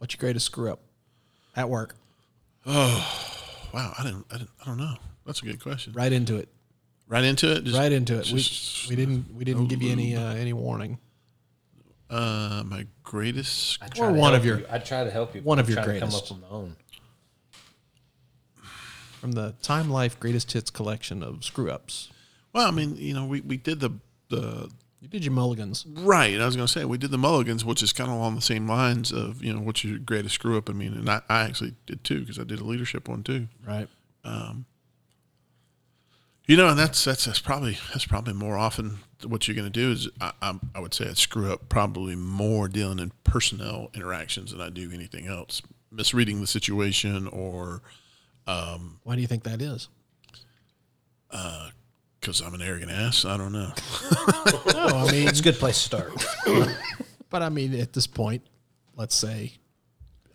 Patch, Sir. what's your greatest screw up at work? Oh, wow, I didn't, I didn't, I don't know. That's a good question. Right, Right into it. Right into it. Just, Right into it. just we we didn't we didn't give you any uh, any warning. uh, my greatest. I try Or one of your- you. I try to help you. one of I'm your trying to greatest. Come up with my own. From the Time Life Greatest Hits collection of screw ups. Well, I mean, you know, we, we did the the You did your mulligans. right. I was going to say we did the Mulligans, which is kind of along the same lines of you know what's your greatest screw up. I mean, and I, I actually did too because I did a leadership one too. Right. Um, you know, and that's that's that's probably that's probably more often what you're going to do is I, I I would say I screw up probably more dealing in personnel interactions than I do anything else, misreading the situation or um, Why do you think that is? Uh, because I'm an arrogant ass. I don't know. No, I mean, It's a good place to start. but I mean, at this point, let's say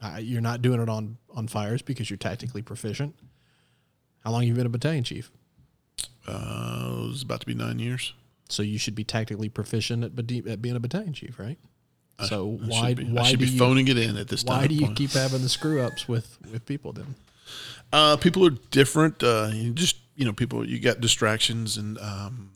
uh, you're not doing it on on fires because you're tactically proficient. How long have you been a battalion chief? Uh, it was about to be nine years. So you should be tactically proficient at, bede- at being a battalion chief, right? So I why should be, why I should do be you phoning it in at this time. why do you point. keep having the screw ups with with people then? Uh, people are different. Uh, you just you know, people you got distractions, and um,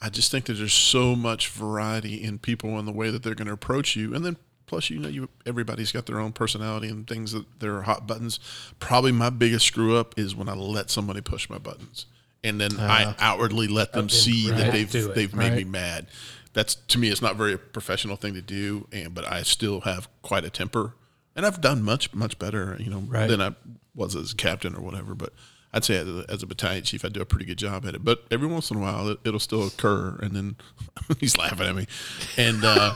I just think that there's so much variety in people and the way that they're going to approach you, and then plus you know you everybody's got their own personality and things that they're hot buttons. Probably my biggest screw up is when I let somebody push my buttons, and then I outwardly let them see that they've they've made me mad. That's to me, it's not very a professional thing to do, and but I still have quite a temper, and I've done much much better, you know, Right. than I was as captain or whatever. But I'd say as a, as a battalion chief, I do a pretty good job at it. But every once in a while, it, it'll still occur, and then he's laughing at me, and uh,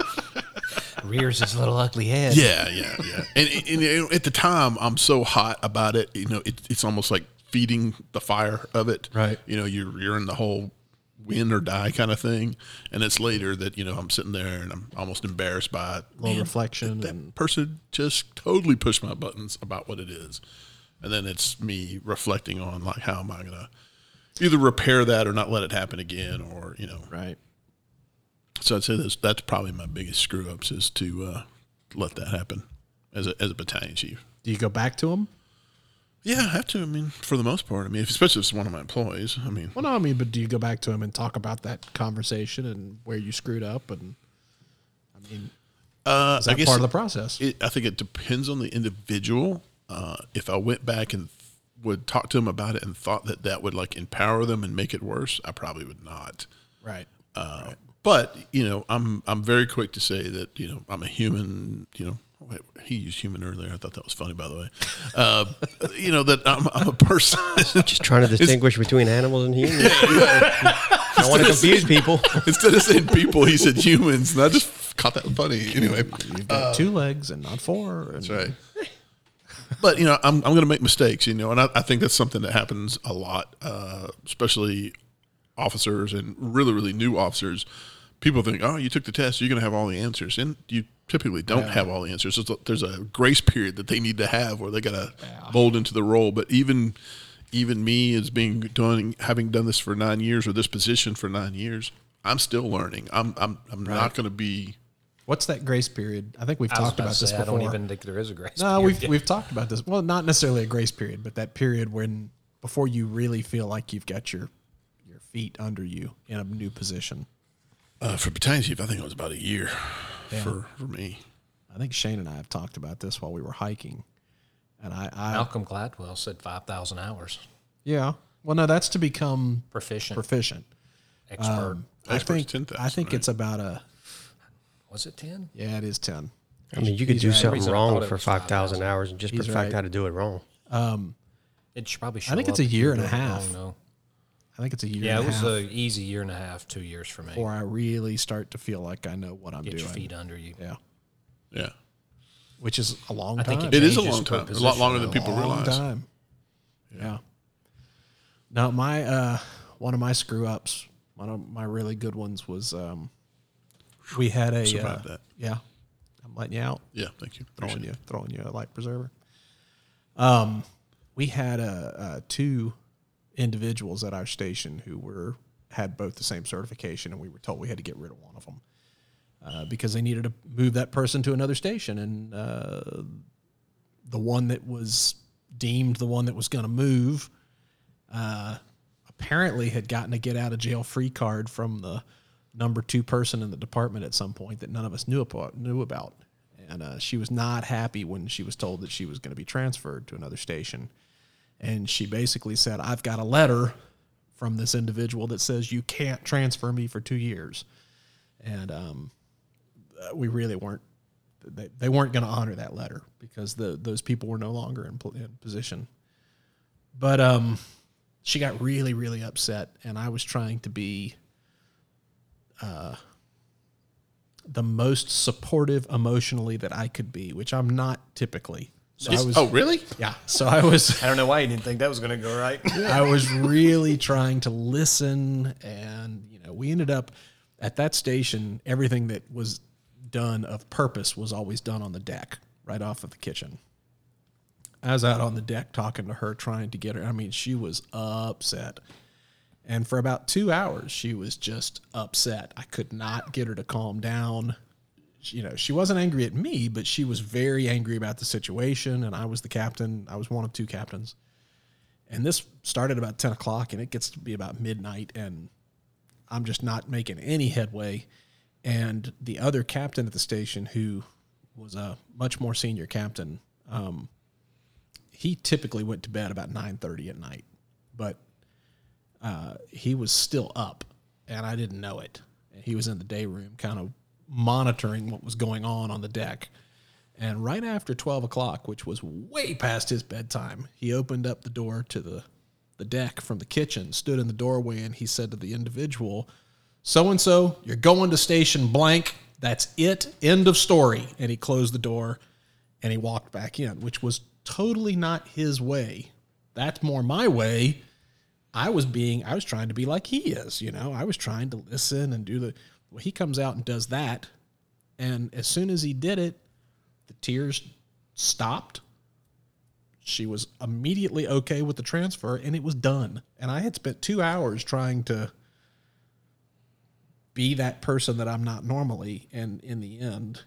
Rears his little ugly head. yeah, yeah, yeah. And, and, and, at the time, I'm so hot about it. You know, it, it's almost like feeding the fire of it. Right. You know, you're you're in the whole win or die kind of thing, and it's later that you know I'm sitting there and I'm almost embarrassed by it. little reflection that and person just totally pushed my buttons about what it is, and then it's me reflecting on like how am I gonna either repair that or not let it happen again, or you know. right. So I'd say that's that's probably my biggest screw ups is to uh, let that happen as a as a battalion chief. Do you go back to them? Yeah, I have to. I mean, for the most part. I mean, especially if it's one of my employees. I mean, Well, no, I mean, but do you go back to him and talk about that conversation and where you screwed up? And I mean, uh, is I that guess part of the process? it, I think it depends on the individual. Uh, if I went back and would talk to them about it and thought that that would like empower them and make it worse, I probably would not. right. Uh, But you know, I'm I'm very quick to say that you know I'm a human. You know, wait, he used human earlier. I thought that was funny, by the way. Uh, you know that I'm, I'm a person. Just trying to distinguish between animals and humans. I don't want to confuse people. Instead of saying people, he said humans, and I just caught that funny. Anyway, You've got two legs and not four. And that's right. But you know, I'm I'm going to make mistakes. You know, and I, I think that's something that happens a lot, uh, especially officers and really really new officers. People think, oh, you took the test, you're going to have all the answers, and you typically don't have all the answers. There's a, there's a grace period that they need to have where they got to mold into the role. But even even me as being done having done this for nine years or this position for nine years, I'm still learning. I'm I'm I'm not going to be. What's that grace period? I think we've I talked about to this say, before. I don't even think there is a grace. Period. No, period we've yet. we've talked about this. Well, not necessarily a grace period, but that period when before you really feel like you've got your your feet under you in a new position. Uh, for battalion chief, I think it was about a year for for me. I think Shane and I have talked about this while we were hiking, and I, I Malcolm Gladwell said five thousand hours. yeah. Well, no, that's to become Proficient, proficient. expert. I Expert's think 10,000, I think right? it's about a Was it ten? yeah, it is ten. I mean, you could He's do right. something Reason I wrong it for was 5,000 hours and just He's perfect right. how to do it wrong. It should probably. I Show think it's up a if year you're and a it half. wrong, though. I think it's a year. And a half. Yeah, and it a was half an easy year and a half, two years for me. before I really start to feel like I know what I'm doing. Get doing. your feet under you. Yeah, Yeah, which is a long I time. think it is a changes long per time. A lot longer than position, people long realize. time. Yeah. Now my uh, one of my screw ups, one of my really good ones was um, we had a uh, that. yeah. I'm letting you out, Yeah, thank you. throwing you, throwing you a life preserver. Um, we had uh, uh, two individuals at our station who were had both the same certification, and we were told we had to get rid of one of them. uh, because they needed to move that person to another station, and uh, the one that was deemed the one that was going to move uh, apparently had gotten a get out of jail free card from the number two person in the department at some point that none of us knew about. Knew about. And uh, she was not happy when she was told that she was going to be transferred to another station. And she basically said, I've got a letter from this individual that says you can't transfer me for two years. And um, uh, we really weren't, they, they weren't going to honor that letter because the, those people were no longer in, in position. But um, she got really, really upset. And I was trying to be uh, the most supportive emotionally that I could be, which I'm not typically. So I was, oh, really? yeah. So I was, I don't know why you didn't think that was going to go right. I was really trying to listen, and you know, we ended up at that station. Everything that was done of purpose was always done on the deck, right off of the kitchen. I was out on the deck talking to her, trying to get her. I mean, she was upset. And for about two hours, she was just upset. I could not get her to calm down. You know, she wasn't angry at me, but she was very angry about the situation. And I was the captain. I was one of two captains. And this started about 10 o'clock, and it gets to be about midnight, and I'm just not making any headway. And the other captain at the station, who was a much more senior captain, um, he typically went to bed about 9.30 at night. But uh, he was still up, and I didn't know it. He was in the day room, kind of monitoring what was going on on the deck. And right after 12 o'clock, which was way past his bedtime, he opened up the door to the, the deck from the kitchen, stood in the doorway, and he said to the individual, So and so, you're going to station blank. That's it. End of story. And he closed the door and he walked back in, which was totally not his way. That's more my way. I was being, I was trying to be like he is, you know, I was trying to listen and do the, well, he comes out and does that. And as soon as he did it, the tears stopped. She was immediately okay with the transfer and it was done. And I had spent two hours trying to be that person that I'm not normally. And in the end,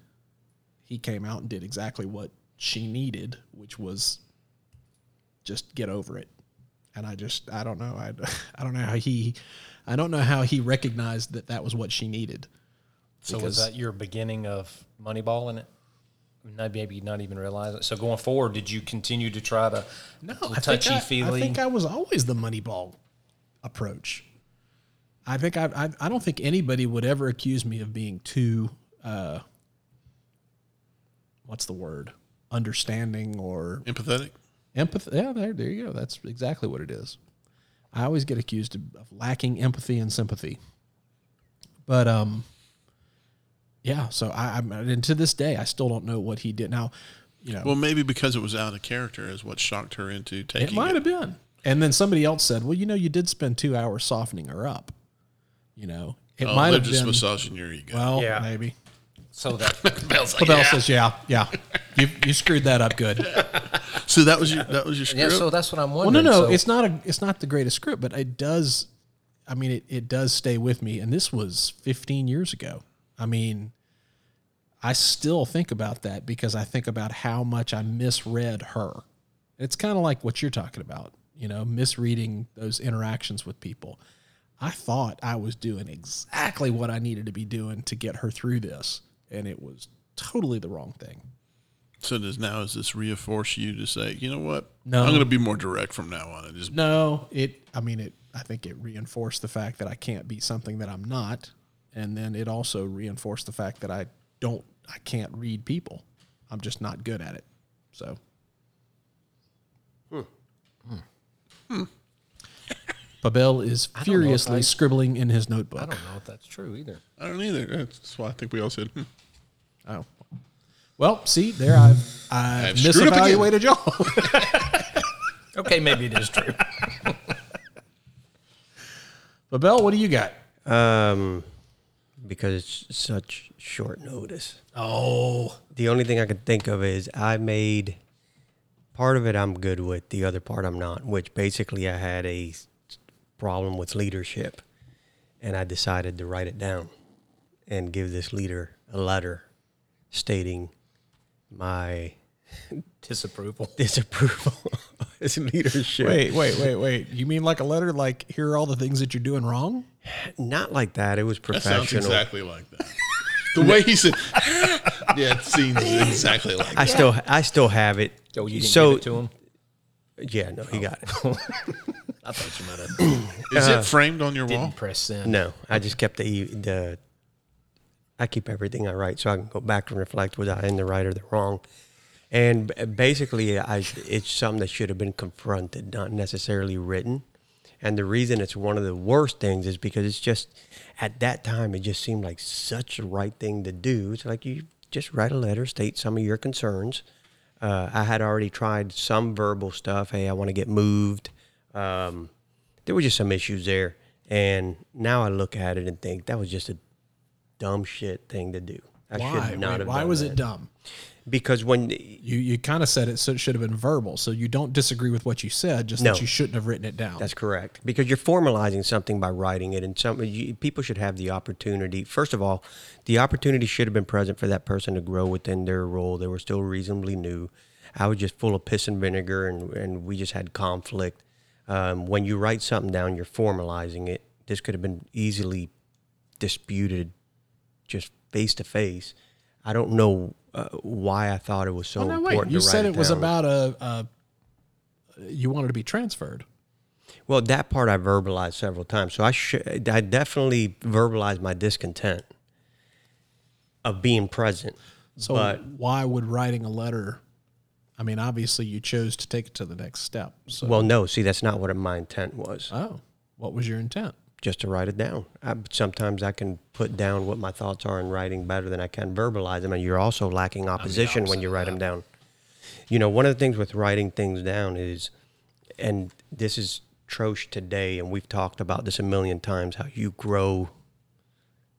he came out and did exactly what she needed, which was just get over it. And I just, I don't know. I, I don't know how he, I don't know how he recognized that that was what she needed. So Because- was that your beginning of Moneyball in it? Not- Maybe not even realize it. So going forward, did you continue to try to No, little I think touchy I, feely? I think I was always the Moneyball approach. I think I, I I don't think anybody would ever accuse me of being too uh, what's the word understanding or Empathetic. Empathy. Yeah, there there you go. That's exactly what it is. I always get accused of, of lacking empathy and sympathy, but um, yeah. So I, I'm and to this day I still don't know what he did. Now, you know, Well, maybe because it was out of character is what shocked her into taking It might it. have been. And then somebody else said, "Well, you know, you did spend two hours softening her up. You know, it Oh, might they're have just been. massaging your ego. Well, Yeah. maybe." So that Bell's like, Pavel yeah. says, "Yeah, yeah, you you screwed that up good." So that was your that was your script. yeah. So that's what I'm well, wondering. no, no, So- it's not a it's not the greatest script, but it does. I mean, it it does stay with me, and this was 15 years ago. I mean, I still think about that because I think about how much I misread her. It's kind of like what you're talking about, you know, misreading those interactions with people. I thought I was doing exactly what I needed to be doing to get her through this, and it was totally the wrong thing. so does now does this reinforce you to say, you know what? No. I'm going to be more direct from now on. And just No, it. I mean, it. I think it reinforced the fact that I can't be something that I'm not, and then it also reinforced the fact that I don't. I can't read people. I'm just not good at it. So. Pavel is know is furiously I- scribbling in his notebook. I don't know if that's true either. I don't either. That's why I think we all said, hmm. Oh. Well, see, there I've I've I've screwed up again. misevaluated y'all. Okay, maybe it is true. Pavel, what do you got? Um, because it's such short notice. Oh, The only thing I can think of is I made part of it I'm good with, the other part I'm not, which basically I had a s- problem with leadership and I decided to write it down and give this leader a letter stating my Disapproval. disapproval of his leadership. Wait, wait, wait, wait. You mean like a letter like here are all the things that you're doing wrong? Not like that. It was That professional. sounds exactly like that. The way he said, yeah, it seems exactly like that. I still I still have it. Oh, you didn't so give it to him? Yeah, no, he got it. Oh. I thought you might have Is it framed on your wall? didn't press send. No, I just kept the e- the. I keep everything I write, so I can go back and reflect was I in the right or the wrong. And b- basically, I it's something that should have been confronted, not necessarily written. And the reason it's one of the worst things is because it's just at that time it just seemed like such a right thing to do. It's like you just write a letter, state some of your concerns. Uh, I had already tried some verbal stuff. Hey, I want to get moved. Um, there were just some issues there, and now I look at it and think that was just a dumb shit thing to do. I Why? should not Wait, have. why was that. it dumb? Because when You you kind of said it, so it should have been verbal. So you don't disagree with what you said, just No. that you shouldn't have written it down. That's correct. Because you're formalizing something by writing it, and some you, people should have the opportunity. First of all, the opportunity should have been present for that person to grow within their role. They were still reasonably new. I was just full of piss and vinegar, and and we just had conflict. Um, when you write something down, you're formalizing it. This could have been easily disputed, just face to face. I don't know uh, why I thought it was so Oh, no, important. wait. You to write said it was about a, a. You wanted to be transferred. Well, that part I verbalized several times. So I should, I definitely verbalized my discontent of being present. So but why would writing a letter? I mean, obviously you chose to take it to the next step. So, well, no, see, that's not what my intent was. oh, what was your intent? Just to write it down. I, sometimes I can put down what my thoughts are in writing better than I can verbalize them, and you're also lacking opposition when you write them down. You know, one of the things with writing things down is, and this is Trosh today, and we've talked about this a million times, how you grow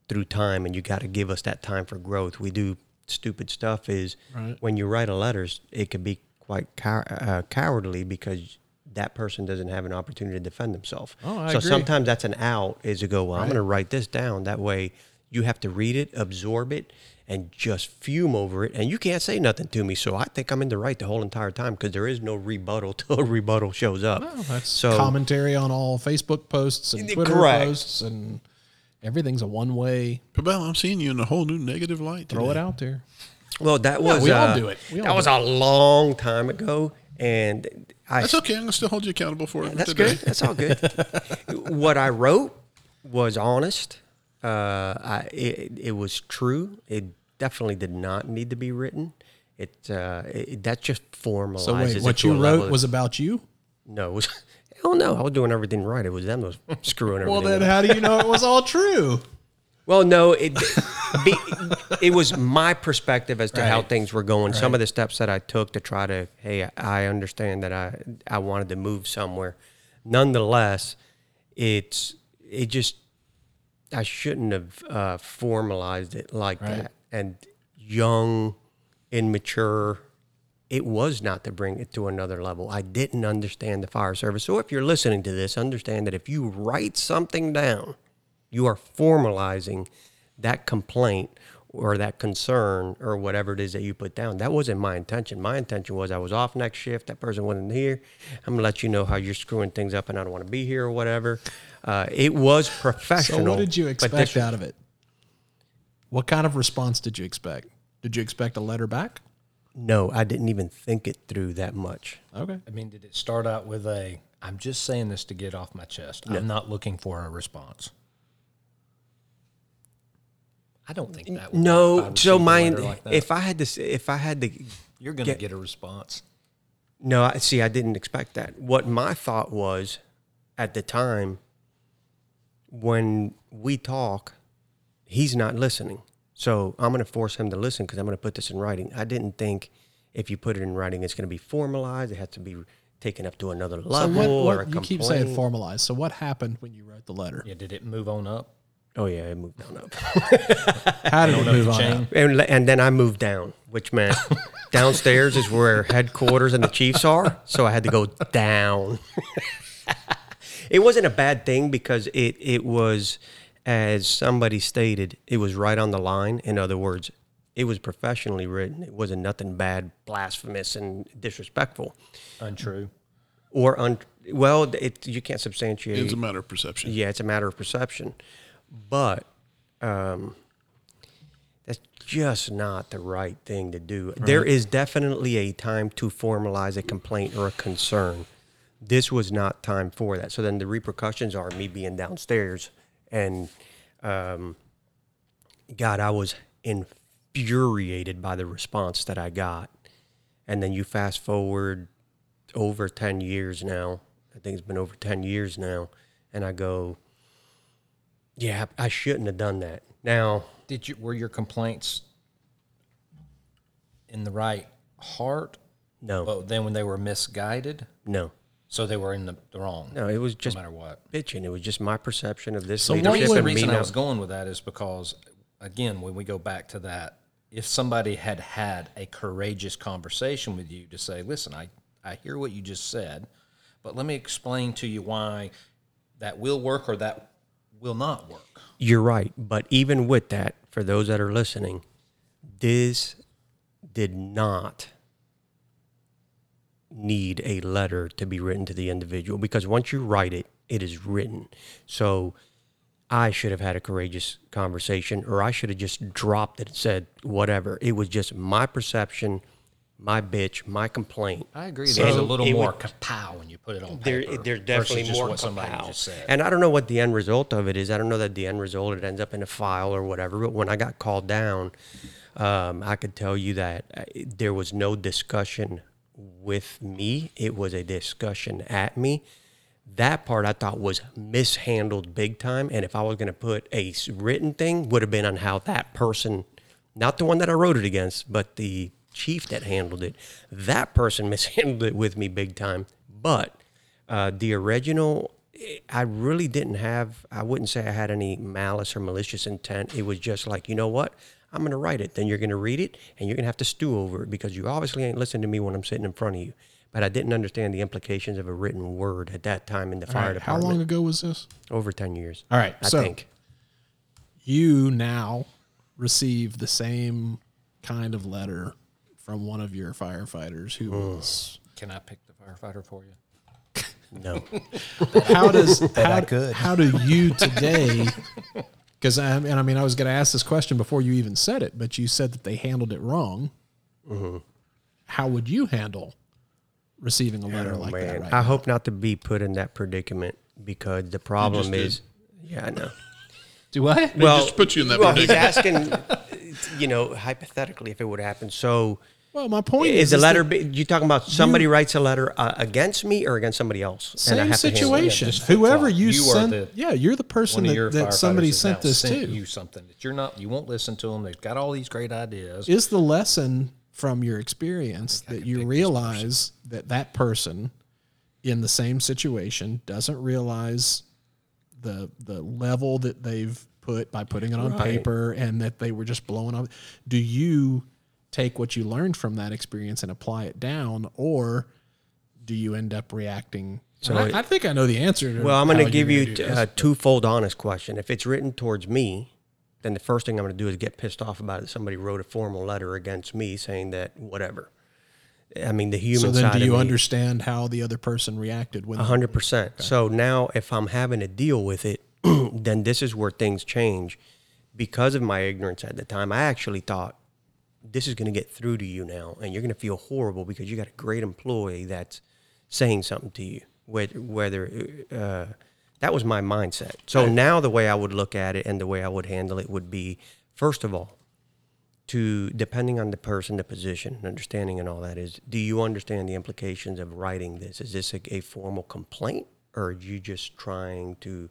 through time, and you got to give us that time for growth. We do stupid stuff. Is Right. when you write a letters, it can be quite cow- uh, cowardly because that person doesn't have an opportunity to defend themselves. Oh, I so agree. sometimes that's an out is to go, well, I'm going to write this down. That way you have to read it, absorb it, and just fume over it. And you can't say nothing to me. So I think I'm in the right the whole entire time because there is no rebuttal till a rebuttal shows up. Well, that's so commentary on all Facebook posts and Twitter Correct. posts, and everything's a one way. Pavel, I'm seeing you in a whole new negative light. Throw it out there. well, that was we all uh, do it. We all that do was a long time ago, and I That's okay. I'm gonna still hold you accountable for it. That's today. good. That's all good. what I wrote was honest. Uh, I, it, it was true. It definitely did not need to be written. It, uh, it that just formalizes. So wait, what to you wrote of- was about you. no. It was hell no. I was doing everything right. It was them that was screwing everything. Well, then up. how do you know it was all true? Well, no, it be, it was my perspective as to how things were going. Some of the steps that I took to try to, hey, I understand that I I wanted to move somewhere. Nonetheless, it's it just I shouldn't have uh, formalized it like Right. that. And young, immature, it was not to bring it to another level. I didn't understand the fire service. So if you're listening to this, understand that if you write something down, you are formalizing that complaint or that concern or whatever it is that you put down. That wasn't my intention. My intention was I was off next shift. That person wasn't here. I'm gonna let you know how you're screwing things up, and I don't want to be here or whatever. Uh, it was professional. So what did you but expect this- out of it? What kind of response did you expect? Did you expect a letter back? No, I didn't even think it through that much. Okay. I mean, did it start out with a, I'm just saying this to get off my chest. I'm not looking for a response. I don't think that would. No, so a my letter like if I had to if I had to you're going to get- get a response. No, I see. I didn't expect that. What my thought was at the time when we talk, he's not listening. So I'm going to force him to listen because I'm going to put this in writing. I didn't think if you put it in writing, it's going to be formalized. It has to be taken up to another So level what, or a what you keep saying formalized. So what happened when you wrote the letter? Yeah, did it move on up? Oh yeah, it moved down up, How did it move on? chain? up? and, and then I moved down, which meant downstairs is where headquarters and the Chiefs are. So I had to go down. it wasn't a bad thing because it it was as somebody stated, it was right on the line. In other words, it was professionally written. It wasn't nothing bad, blasphemous, and disrespectful, Untrue. or un. Well, it you can't substantiate. It's a matter of perception. Yeah, it's a matter of perception, but um, that's just not the right thing to do. There is definitely a time to formalize a complaint or a concern. This was not time for that. So then the repercussions are me being downstairs, and um, God, I was infuriated by the response that I got. And then you fast forward over 10 years now. I think it's been over 10 years now. And I go, yeah, I shouldn't have done that. Now, Did you were your complaints in the right heart? no, But then when they were misguided, no, so they were in the, the wrong. no, it was no just matter what. bitching. It was just my perception of this So The reason, the reason I was going with that is because, again, when we go back to that, if somebody had had a courageous conversation with you to say, "Listen, I I hear what you just said, but let me explain to you why that will work or that will not work." You're right. But even with that, for those that are listening, this did not need a letter to be written to the individual because once you write it, it is written. So I should have had a courageous conversation or I should have just dropped it and said whatever. It was just my perception, my bitch, my complaint. I agree. So There's a little more would- kapow when you put it on there, paper. there's definitely just more what somebody kapow. just said. And I don't know what the end result of it is. I don't know that the end result it ends up in a file or whatever. But when I got called down, um, I could tell you that uh, there was no discussion with me. It was a discussion at me. That part I thought was mishandled big time. And if I was going to put a written thing, would have been on how that person, not the one that I wrote it against, but the chief that handled it, that person mishandled it with me big time. But uh, the original, I really didn't have, I wouldn't say I had any malice or malicious intent. It was just like, you know what? I'm going to write it. Then you're going to read it and you're going to have to stew over it because you obviously ain't listening to me when I'm sitting in front of you. But I didn't understand the implications of a written word at that time in the All fire right, how department. long ago was this? Over 10 years. All right, I so think. you now receive the same kind of letter from one of your firefighters who was Can I pick the firefighter for you? No. how does how, I could. how do you today because I, and I mean I was going to ask this question before you even said it but you said that they handled it wrong Mm-hmm. how would you handle receiving a letter like that right I now? hope not to be put in that predicament because the problem just did. is, yeah, I know. do I? Well, just put you in that well, he's asking, you know, hypothetically, if it would happen. So, well my point is is, the is letter? that you talking about somebody writes a letter uh, against me or against somebody else? and I same have to handle it? situation just whoever you, You are sent the- yeah you're the person One of your that, that somebody sent now this sent to you something that you're not. You won't listen to them. They've got all these great ideas. is the lesson from your experience that you realize that that person in the same situation doesn't realize the the level that they've put by putting it on Right. paper and that they were just blowing up do you take what you learned from that experience and apply it down or do you end up reacting so it- I, I think i know the answer to Well, I'm going to give you're you gonna do t- this. a twofold honest question. If it's written towards me, then the first thing I'm going to do is get pissed off about it. Somebody wrote a formal letter against me saying that whatever. I mean, the human so then side do of you me- understand how the other person reacted when hundred percent. So now, if I'm having to deal with it, then this is where things change. Because of my ignorance at the time, I actually thought this is going to get through to you now, and you're going to feel horrible because you got a great employee that's saying something to you. Whether, whether uh, that was my mindset. So now, the way I would look at it and the way I would handle it would be, first of all, to depending on the person, the position, and understanding, and all that is, do you understand the implications of writing this? Is this a, a formal complaint, or are you just trying to?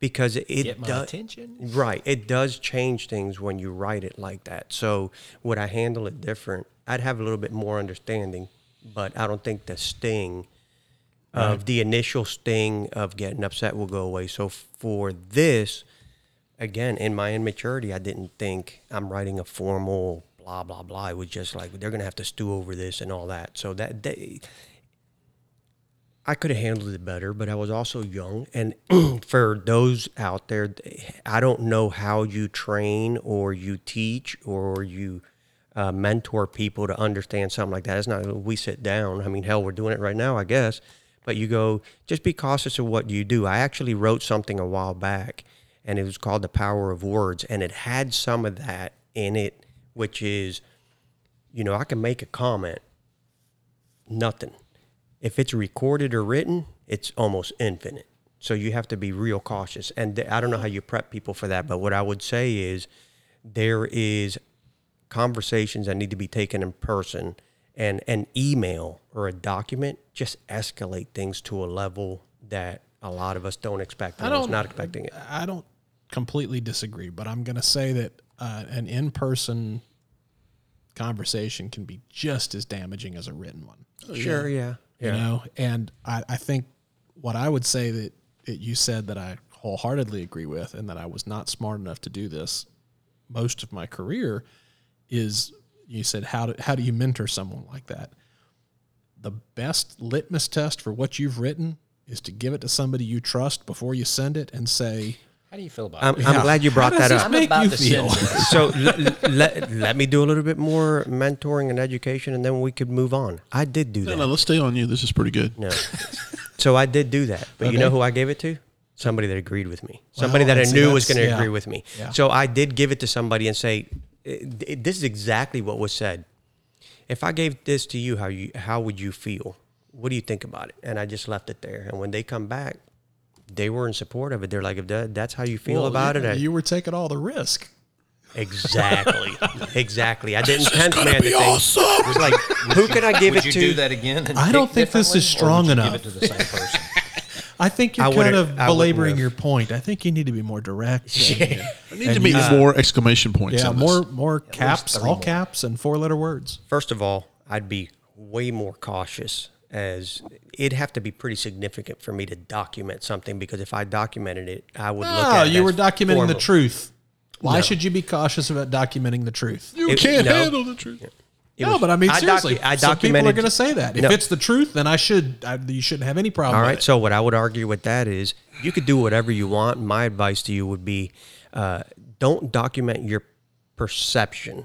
Because it does, right? It does change things when you write it like that. So would I handle it different? I'd have a little bit more understanding, but I don't think the sting of the initial sting of getting upset will go away. So for this, again, in my immaturity, I didn't think I'm writing a formal blah blah blah. It was just like they're gonna have to stew over this and all that. So that they, I could have handled it better, but I was also young. And for those out there, I don't know how you train or you teach or you uh, mentor people to understand something like that. It's not we sit down. I mean, hell, we're doing it right now, I guess. But you go, just be cautious of what you do. I actually wrote something a while back, and it was called The Power of Words, and it had some of that in it, which is, you know, I can make a comment, nothing if it's recorded or written, it's almost infinite. So you have to be real cautious. And th- I don't know how you prep people for that, but what I would say is there is conversations that need to be taken in person and an email or a document just escalate things to a level that a lot of us don't expect. I, I was not expecting it. I don't completely disagree, but I'm going to say that uh, an in-person conversation can be just as damaging as a written one. Sure, yeah. You know, and I, I think what I would say that it, you said that I wholeheartedly agree with, and that I was not smart enough to do this most of my career, is you said how do, how do you mentor someone like that? The best litmus test for what you've written is to give it to somebody you trust before you send it and say, how do you feel about I'm, it? I'm glad you brought that up. Make you feel? so let, let, let me do a little bit more mentoring and education, and then we could move on. I did do No, that. no, let's stay on you. This is pretty good. No. so I did do that. But you know who I gave it to? Somebody that agreed with me. Somebody that I knew was going to yeah. agree with me. Yeah. So I did give it to somebody and say, "Eh, eh, "This is exactly what was said. If I gave this to you, how you how would you feel? What do you think about it?" And I just left it there. And when they come back, they were in support of it. They're like, "If that, that's how you feel Well, about yeah, it, I- You were taking all the risk. Exactly. exactly. I didn't tenth gonna man the thing. awesome. It was like, who can I give Would it you to? Do that again. I don't think this is differently, or would strong enough. Give it to the same person. I think you're I kind of belaboring your point. I think you need to be more direct. and- I need to be more exclamation points. yeah, more This. more caps, three all more. caps, and four letter words. First of all, I'd be way more cautious as it'd have to be pretty significant for me to document something because if I documented it, I would look No, at it you as were documenting formal. the truth. Why No. should you be cautious about documenting the truth? You It- can't no. handle the truth. It no, was- but I mean I docu- seriously, I some people are going to say that. If No. it's the truth, then I should. I, you shouldn't have any problem. All right. with it. So what I would argue with that is you could do whatever you want. My advice to you would be uh, don't document your perception.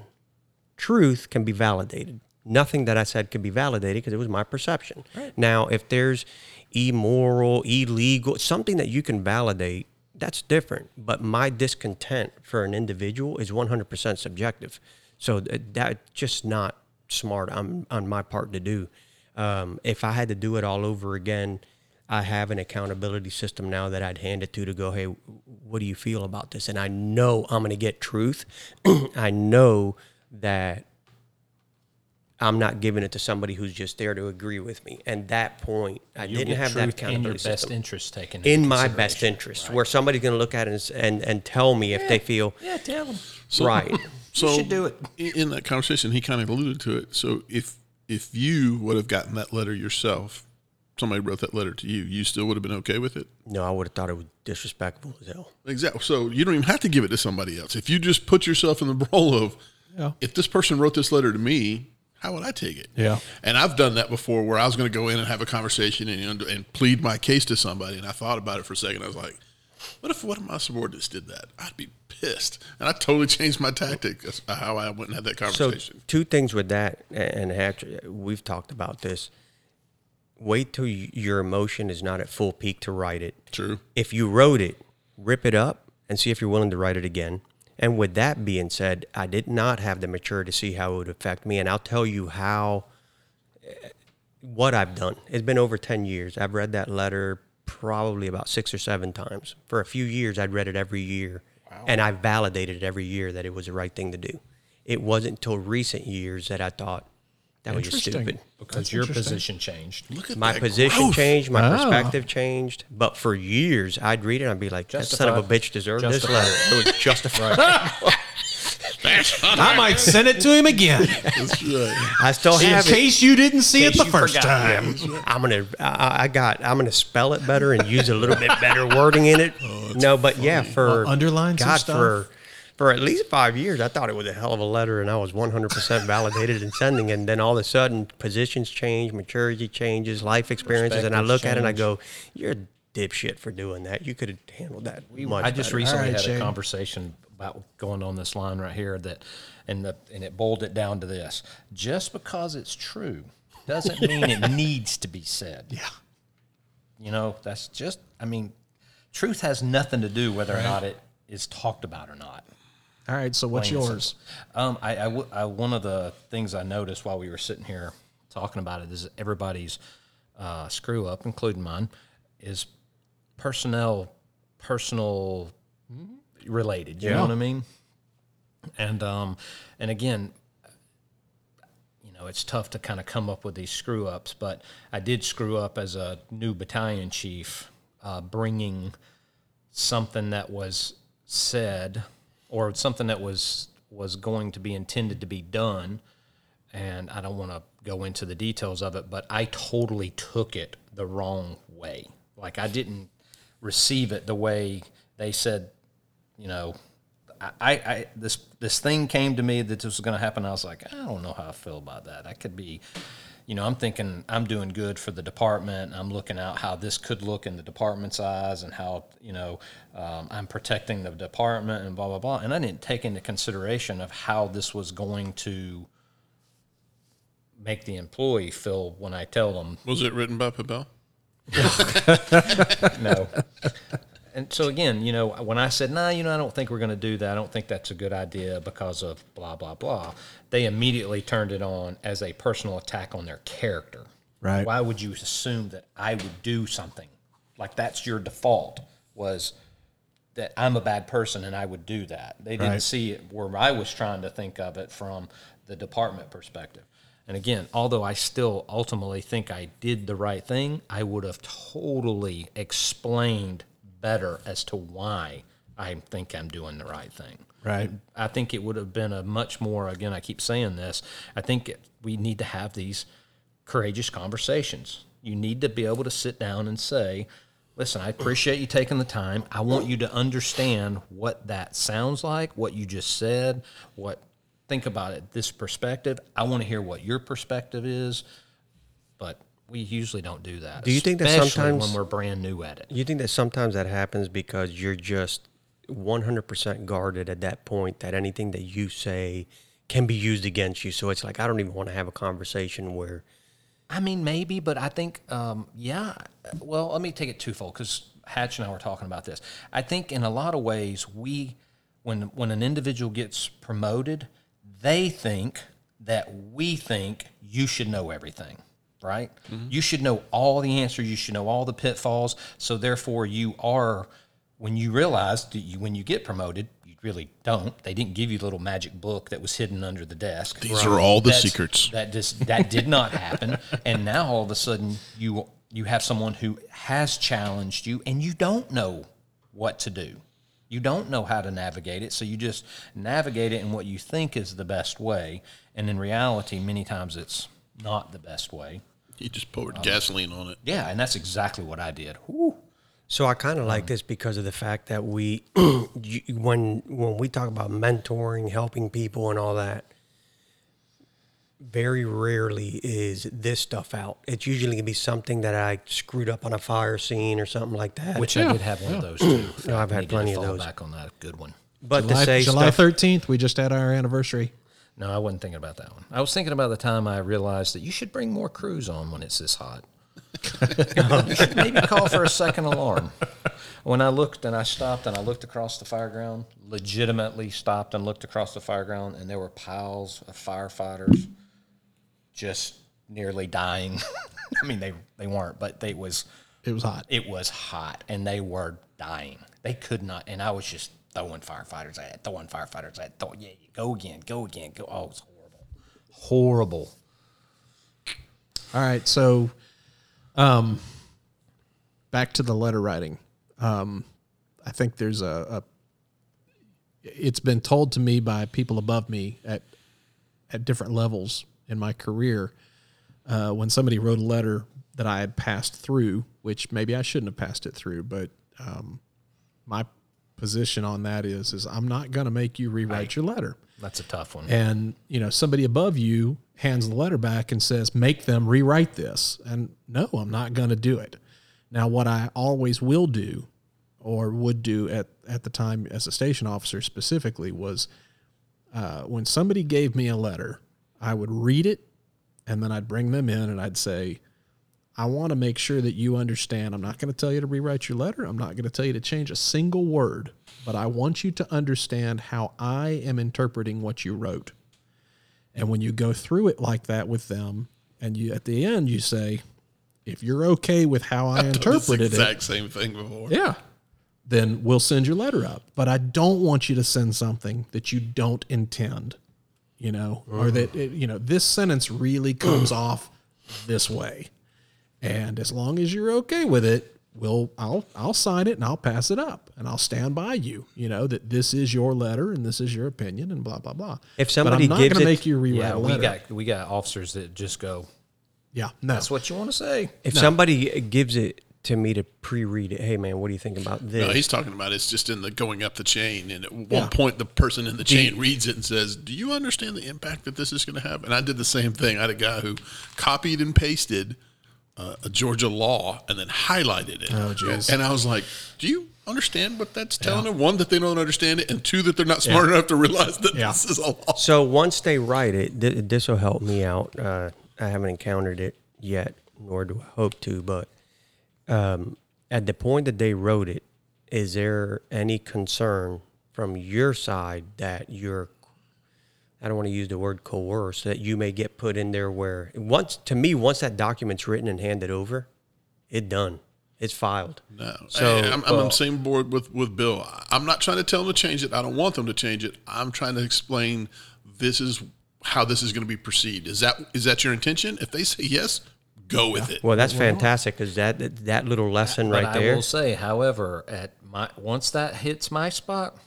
Truth can be validated. Nothing that I said could be validated because it was my perception. Now, if there's immoral, illegal, something that you can validate, that's different. But my discontent for an individual is 100% subjective. So th- that's just not smart on, on my part to do. Um, if I had to do it all over again, I have an accountability system now that I'd hand it to to go, hey, what do you feel about this? And I know I'm going to get truth. I know that I'm not giving it to somebody who's just there to agree with me. And that point, I You'll didn't get have that truth in your best system. interest taken In my best consideration. interest, where somebody's going to look at it and, and, and tell me if they feel Yeah, tell them. right. So you should do it. in- In that conversation, he kind of alluded to it. So if if you would have gotten that letter yourself, somebody wrote that letter to you, you still would have been okay with it. No, I would have thought it was disrespectful as hell. Exactly. So you don't even have to give it to somebody else. If you just put yourself in the role of, Yeah. if this person wrote this letter to me, how would I take it? Yeah. And I've done that before, where I was going to go in and have a conversation and, and plead my case to somebody, and I thought about it for a second. I was like, what if one of my subordinates did that? I'd be pissed, and I totally changed my tactic. That's uh, how I went and had that conversation. So two things with that, and actually we've talked about this. Wait till your emotion is not at full peak to write it. True. If you wrote it, rip it up and see if you're willing to write it again. And with that being said, I did not have the maturity to see how it would affect me, and I'll tell you how. eh, What I've done. It's been over ten years. I've read that letter probably about six or seven times. For a few years, I'd read it every year, and I validated every year that it was the right thing to do. It wasn't until recent years that I thought that was just stupid. Because That's your position changed. Look at My that position growth. changed, my Ah. perspective changed, but for years I'd read it and I'd be like, "That son of a bitch deserved this letter." It was justified. I might send it to him again right. I still in have it. case you didn't see it the first forgot. time. I'm gonna, I, I got, I'm gonna spell it better and use a little bit better wording in it. no, but yeah, for Uh, underline some God, stuff. for for at least five years, I thought it was a hell of a letter, and I was 100% validated in sending. And then all of a sudden, positions change, maturity changes, life experiences, and I look at it and I go, "You're a dipshit for doing that. You could have handled that much I just better." recently All right, had Shane. a conversation about going on this line right here that, and the and it boiled it down to this: just because it's true doesn't mean it needs to be said. Yeah. You know, that's just. I mean, truth has nothing to do whether or not it is talked about or not. All right. So what's yours? Um, I, I w- I- one of the things I noticed while we were sitting here talking about it is everybody's uh, screw up, including mine, is personnel, personal related. You know what I mean? And um, and again, you know, it's tough to kind of come up with these screw ups, but I did screw up as a new battalion chief, uh, bringing something that was said or something that was was going to be intended to be done. And I don't want to go into the details of it but I totally took it the wrong way. Like I didn't receive it the way they said you know I, I this this thing came to me that this was going to happen. I was like I don't know how I feel about that. I could be you know, I'm thinking I'm doing good for the department. I'm looking out how this could look in the department's eyes and how, you know, um, I'm protecting the department and blah, blah, blah. And I didn't take into consideration of how this was going to make the employee feel when I tell them Was it written by Pavel? no. And so again, you know, when I said, "Nah, you know, I don't think we're going to do that. I don't think that's a good idea because of blah blah blah," they immediately turned it on as a personal attack on their character. Right. Why would you assume that I would do something like that's your default? Was that I'm a bad person and I would do that. They didn't Right. see it where I was trying to think of it from the department perspective. And again, although I still ultimately think I did the right thing, I would have totally explained better as to why I think I'm doing the right thing. Right. I think it would have been a much more, again, I keep saying this, I think it, we need to have these courageous conversations. You need to be able to sit down and say, listen, I appreciate you taking the time. I want you to understand what that sounds like, what you just said, what think about it this perspective. I want to hear what your perspective is, but we usually don't do that. Do you think that sometimes- when we're brand new at it? You think that sometimes that happens because you're just 100% guarded at that point that anything that you say can be used against you. So it's like, I don't even want to have a conversation where, I mean, maybe, but I think, um, yeah. Well, let me take it twofold because Hatch and I were talking about this. I think in a lot of ways, we, when when an individual gets promoted, they think that we think you should know everything, right? Mm-hmm. You should know all the answers. You should know all the pitfalls. So therefore, you are when you realize that you when you get promoted. you Really don't. They didn't give you a little magic book that was hidden under the desk. These are all the That's- secrets. That just that did not happen, and now all of a sudden you you have someone who has challenged you, and you don't know what to do. You don't know how to navigate it, so you just navigate it in what you think is the best way, and in reality, many times it's not the best way. He just poured gasoline on it. Yeah, and that's exactly what I did. Whew. So I kind of Um, like this because of the fact that we, when when we talk about mentoring, helping people, and all that, very rarely is this stuff out. It's usually gonna be something that I screwed up on a fire scene or something like that. Which I did have one of those too. No, I've had Needed to plenty of those. Back on that, good one. but to July, say July 13th, we just had our anniversary. No, I wasn't thinking about that one. I was thinking about the time I realized that you should bring more crews on when it's this hot. you should maybe call for a second alarm. When I looked and I stopped and I looked across the fireground, legitimately stopped and looked across the fireground, and there were piles of firefighters just nearly dying. I mean, they they weren't, but they was It was hot. it was hot and they were dying. They could not, and I was just throwing firefighters at, it, throwing firefighters at, throwing, yeah, go again, go again, go. Oh, it's horrible, horrible. All right, so um back to the letter writing. Um I think there's a, a it's been told to me by people above me at at different levels in my career uh, when somebody wrote a letter that I had passed through, which maybe I shouldn't have passed it through, but um, my position on that is is I'm not going to make you rewrite your letter. That's a tough one. And you know, somebody above you hands the letter back and says, "Make them rewrite this." And no, I'm not going to do it. Now, what I always will do, or would do at at the time as a station officer specifically, was uh, when somebody gave me a letter, I would read it, and then I'd bring them in and I'd say, I want to make sure that you understand. I'm not going to tell you to rewrite your letter. I'm not going to tell you to change a single word, but I want you to understand how I am interpreting what you wrote. And when you go through it like that with them, and you at the end you say, if you're okay with how I This interpreted it, exact same thing before. yeah, then we'll send your letter up. But I don't want you to send something that you don't intend, you know, or that, it, you know, this sentence really comes off this way. And as long as you're okay with it, we'll, I'll, I'll sign it and I'll pass it up and I'll stand by you, you know, that this is your letter and this is your opinion and blah, blah, blah. If somebody But somebody I'm not gives gonna it- make you rewrite yeah, a we letter. got we got officers that just go. yeah, no. That's what you want to say. If somebody gives it to me to pre-read it, hey man, what do you think about this? No, he's talking about it's just in the going up the chain, and at one Yeah. point the person in the chain reads it and says, "Do you understand the impact that this is going to have?" And I did the same thing. I had a guy who copied and pasted uh, a Georgia law and then highlighted it. Oh, jeez. And I was like, "Do you understand what that's telling them? One, that they don't understand it, and two, that they're not smart enough to realize that Yeah. this is a law." So once they write it, th- this will help me out. Uh, I haven't encountered it yet, nor do I hope to. But um, at the point that they wrote it, is there any concern from your side that you're I don't want to use the word coerce that you may get put in there where once to me once that document's written and handed over, it done. It's filed. No, So, I, am I'm on the same board with with Bill. I'm not trying to tell them to change it. I don't want them to change it. I'm trying to explain this is how this is going to be perceived. Is that is that your intention? If they say yes, go with it. Well, that's fantastic because that, that that little lesson But right I there. I will say, however, at my once that hits my spot,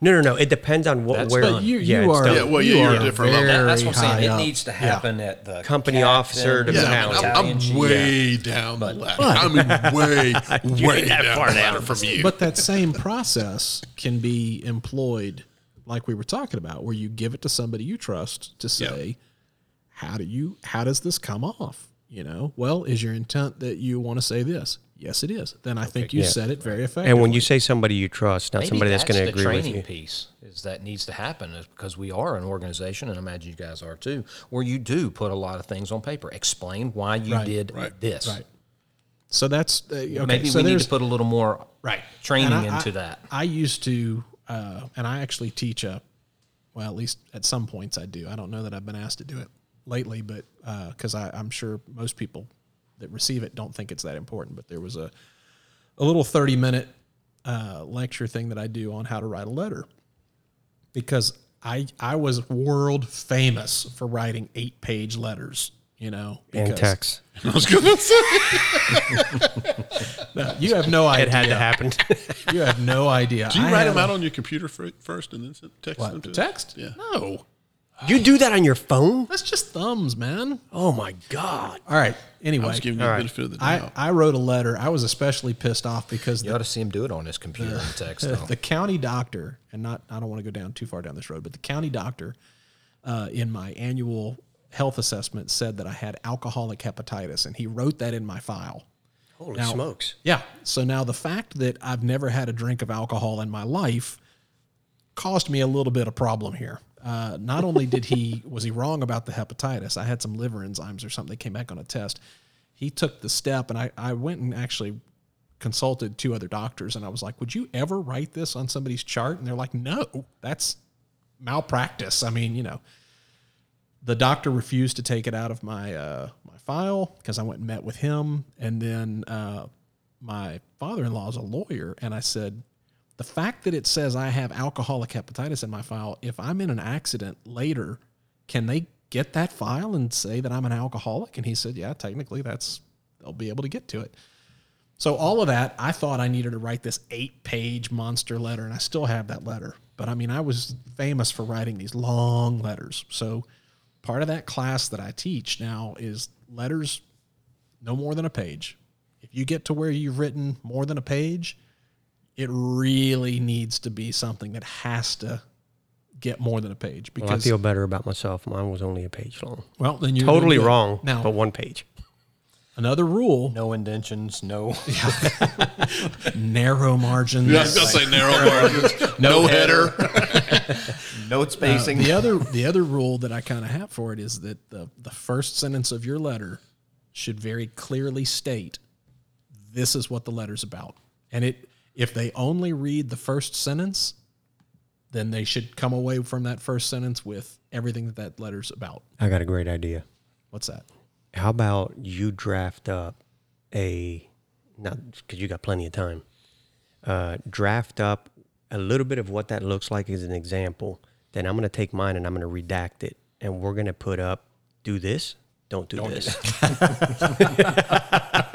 No, no, no. It depends on what That's where. But you, yeah, you it's are, done. Yeah, well, you yeah, you're are a different level. that, that's what I'm saying. high It up. needs to Yeah. happen at the Company captain, officer to the Yeah, County. I'm, I'm chief. way down the ladder. I mean, way, way ain't that down far the ladder down. from you. But that same process can be employed, like we were talking about, where you give it to somebody you trust to say, "How do you? How does this come off?" You know, well, is your intent that you want to say this? Yes, it is. Then I think you Yeah. said it very effectively. And when you say somebody you trust, not Maybe somebody that's going to the agree with you. the training you. piece is that needs to happen is because we are an organization, and I imagine you guys are too, where you do put a lot of things on paper. Explain why you Right, did right, this. right, so that's uh, okay. Maybe so we need there's to put a little more right training I- into I- that. I used to, uh, and I actually teach a, well, at least at some points I do. I don't know that I've been asked to do it lately, but because I I'm sure most people that receive it don't think it's that important. But there was a a little 30 minute uh, lecture thing that I do on how to write a letter because I I was world famous for writing eight page letters. You know, And text. I was going to say, No, you have no idea. It had to happen. You have no idea. do you I write had them a- out on your computer first and then text What, them to the text? Yeah. No. You do that on your phone? That's just thumbs, man. Oh my god! All right. I Anyway, was giving you All the right. benefit of the I, doubt. I wrote a letter. I was especially pissed off because You the, ought to see him do it on his computer and text. Though. the county doctor, and not I don't want to go down too far down this road, but the county doctor uh, in my annual health assessment said that I had alcoholic hepatitis, and he wrote that in my file. Holy Now- smokes! Yeah. So now the fact that I've never had a drink of alcohol in my life caused me a little bit of problem here. Uh, not only did he was he wrong about the hepatitis, I had some liver enzymes or something that came back on a test. He took the step, and I I went and actually consulted two other doctors, and I was like, "Would you ever write this on somebody's chart?" And they're like, "No, that's malpractice." I mean, you know the doctor refused to take it out of my uh, my file because I went and met with him, and then uh, my father-in-law is a lawyer, and I said, the fact that it says I have alcoholic hepatitis in my file, if I'm in an accident later, can they get that file and say that I'm an alcoholic? And he said, yeah, technically that's they'll be able to get to it. So all of that, I thought I needed to write this eight-page monster letter, and I still have that letter. But I mean, I was famous for writing these long letters. So part of that class that I teach now is letters no more than a page. If you get to where you've written more than a page, it really needs to be something that has to get more than a page Well, I feel better about myself. Mine was only a page long. well then you're Totally wrong, Now but one page. another rule: No indentions, no. narrow margins. Yeah, I was gonna say narrow margins, no header. Note spacing. Uh, the other the other rule that I kind of have for it is that the the first sentence of your letter should very clearly state this is what the letter's about. And it if they only read the first sentence, then they should come away from that first sentence with everything that that letter's about. I got a great idea. What's that? How about you draft up a, not because you got plenty of time, uh, draft up a little bit of what that looks like as an example. Then I'm going to take mine and I'm going to redact it. And we're going to put up, do this, don't do this.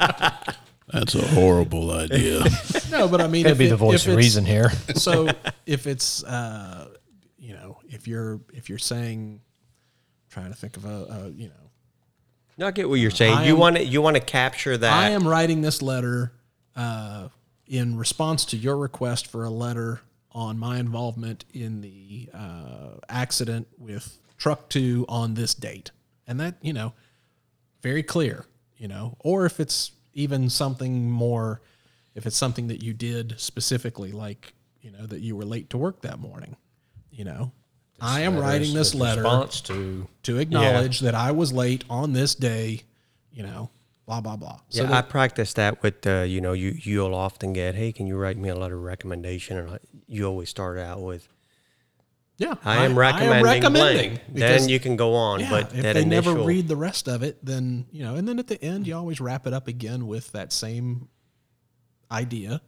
That's a horrible idea. No, but I mean, Gotta if be it- the voice of reason here. so if it's uh, you know if you're if you're saying trying to think of a, a you know no, I get what you're saying. I you am- want to you want to capture that. I am writing this letter uh, in response to your request for a letter on my involvement in the uh, accident with truck two on this date, and that you know very clear, you know, or if it's even something more, if it's something that you did specifically, like you know that you were late to work that morning, you know. I am writing this letter to to acknowledge that I was late on this day, you know, blah blah blah. So yeah, I practice that with uh, you know you you'll often get hey can you write me a letter of recommendation and I, you always start out with yeah, I am recommending, recommending blank. because, Then you can go on, yeah, but if they initial never read the rest of it, then you know, and then at the end you always wrap it up again with that same idea,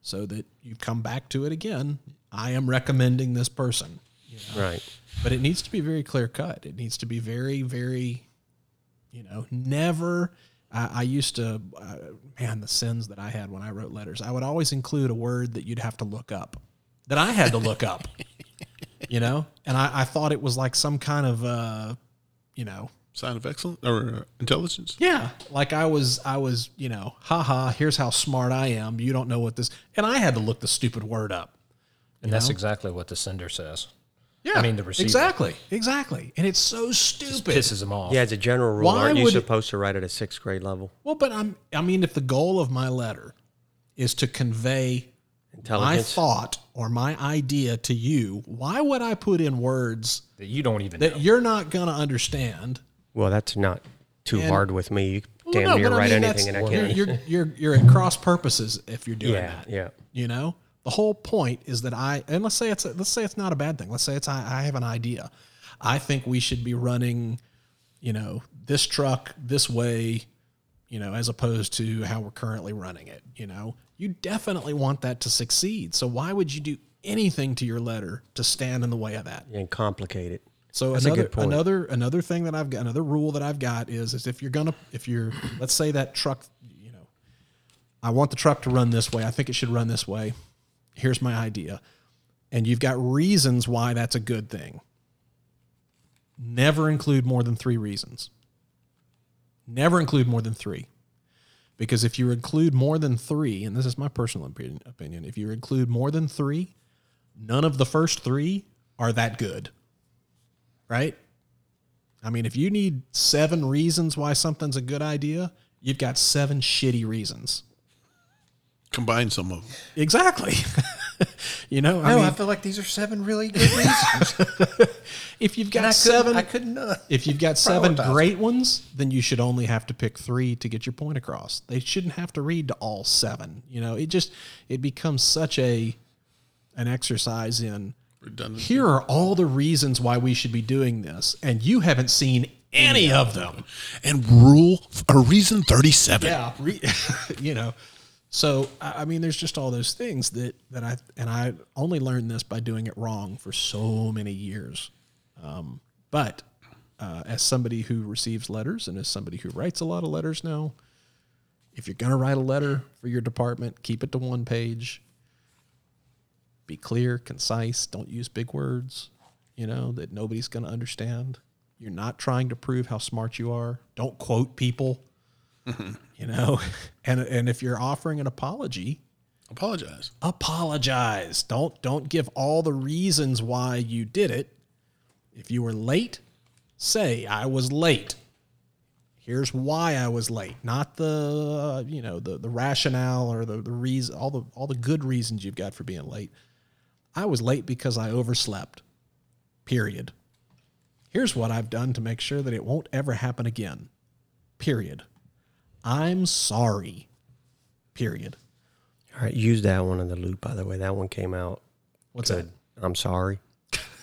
so that you come back to it again. I am recommending this person, you know? right. but it needs to be very clear cut. It needs to be very, very, you know, never. I, I used to, uh, man, the sins that I had when I wrote letters. I would always include a word that you'd have to look up, that I had to look up, you know, and I, I thought it was like some kind of, uh, you know, Sign of excellence or uh, intelligence. yeah, like I was, I was, you know, haha, here's how smart I am. You don't know what this, and I had to look the stupid word up. and that's exactly what the sender says. Yeah, I mean, the receiver. exactly, exactly, and it's so stupid. Pisses them off. Yeah, as a general rule, Why aren't you would- supposed to write at a sixth grade level? Well, but I'm, I mean, if the goal of my letter is to convey my Intelligence. thought or my idea to you, why would I put in words that you don't even know. that you're not going to understand? Well, that's not too And- hard with me. You damn no, near but I write mean, anything and I that's- can. You're, you're, you're, you're at cross purposes if you're doing Yeah, that. yeah. You know, the whole point is that I, and let's say it's, a, let's say it's not a bad thing. Let's say it's, I, I have an idea. I think we should be running, you know, this truck this way, you know, as opposed to how we're currently running it. You know, you definitely want that to succeed. So why would you do anything to your letter to stand in the way of that? and complicate it. So That's another another another thing that I've got another rule that I've got is is if you're gonna if you're let's say that truck you know I want the truck to run this way I think it should run this way here's my idea and you've got reasons why that's a good thing never include more than three reasons never include more than three because if you include more than three and this is my personal opinion, opinion if you include more than three none of the first three are that good right? I mean, if you need seven reasons why something's a good idea, you've got seven shitty reasons. Combine some of them. Exactly. you know, I no, mean, I feel like these are seven really good reasons. if you've got and I seven, couldn't, I couldn't. Uh, if you've got seven prioritize. great ones, then you should only have to pick three to get your point across. They shouldn't have to read to all seven. You know, it just it becomes such a an exercise in Redundancy. here are all the reasons why we should be doing this, and you haven't seen any of them. And rule or reason 37. yeah re, you know so I mean there's just all those things that that I and I only learned this by doing it wrong for so many years. Um, but uh, as somebody who receives letters and as somebody who writes a lot of letters now if you're going to write a letter for your department keep it to one page. Be clear concise don't use big words you know that nobody's going to understand. You're not trying to prove how smart you are. Don't quote people you know and and if you're offering an apology Apologize. apologize. Don't don't give all the reasons why you did it. If you were late, say I was late. Here's why I was late. Not the uh, you know the the rationale or the the reason all the all the good reasons you've got for being late. I was late because I overslept. Period. Here's what I've done to make sure that it won't ever happen again. Period. I'm sorry. Period. All right, use that one in the loop. By the way, that one came out What's good. I'm sorry.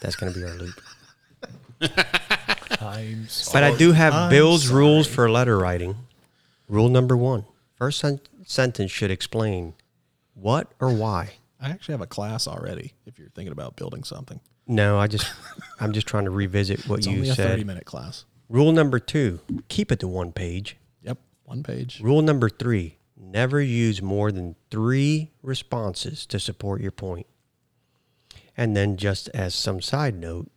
That's going to be our loop. I'm sorry. But I do have I'm Bill's sorry. rules for letter writing. Rule number one: first sen- sentence should explain what or why. I actually have a class already. If you're thinking about building something, No, I just I'm just trying to revisit what it's you only a said. 30 minute class. Rule number two: keep it to one page. One page. Rule number three: never use more than three responses to support your point. And then, just as some side note,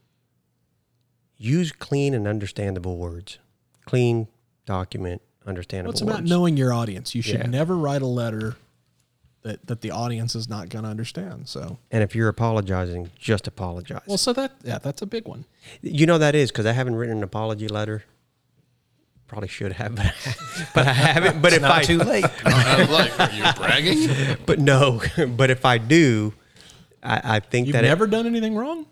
use clean and understandable words. Clean document, understandable Well, it's words. about knowing your audience. You should Yeah. never write a letter that that the audience is not going to understand. So, and if you're apologizing, just apologize. well, so that yeah, that's a big one. You know that is because I haven't written an apology letter. Probably should have, but I, but I haven't. But if Not I too late. I was like, are you bragging? but no, but if I do, I, I think that You've that it- never done anything wrong.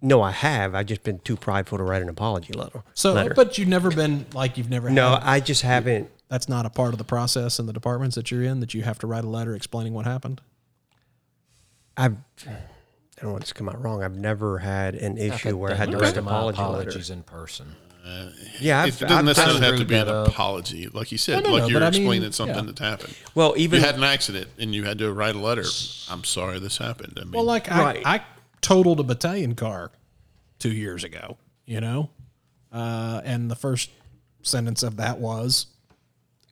no, I have. I've just been too prideful to write an apology letter. So, letter. but you've never been like you've never. no, had- I just haven't. that's not a part of the process in the departments that you're in. That you have to write a letter explaining what happened. I've. I don't want this to come out wrong. I've never had an issue where I had to write an of my apology letter. apologies in person. Yeah, It I've, doesn't I've, necessarily I've to be an up. apology, like you said, No, no, like no, you're but I mean, explaining something yeah. that's happened. well, even You had an accident and you had to write a letter. I'm sorry this happened. I mean, Well, like Right. I, I totaled a battalion car two years ago, you know, uh, and the first sentence of that was,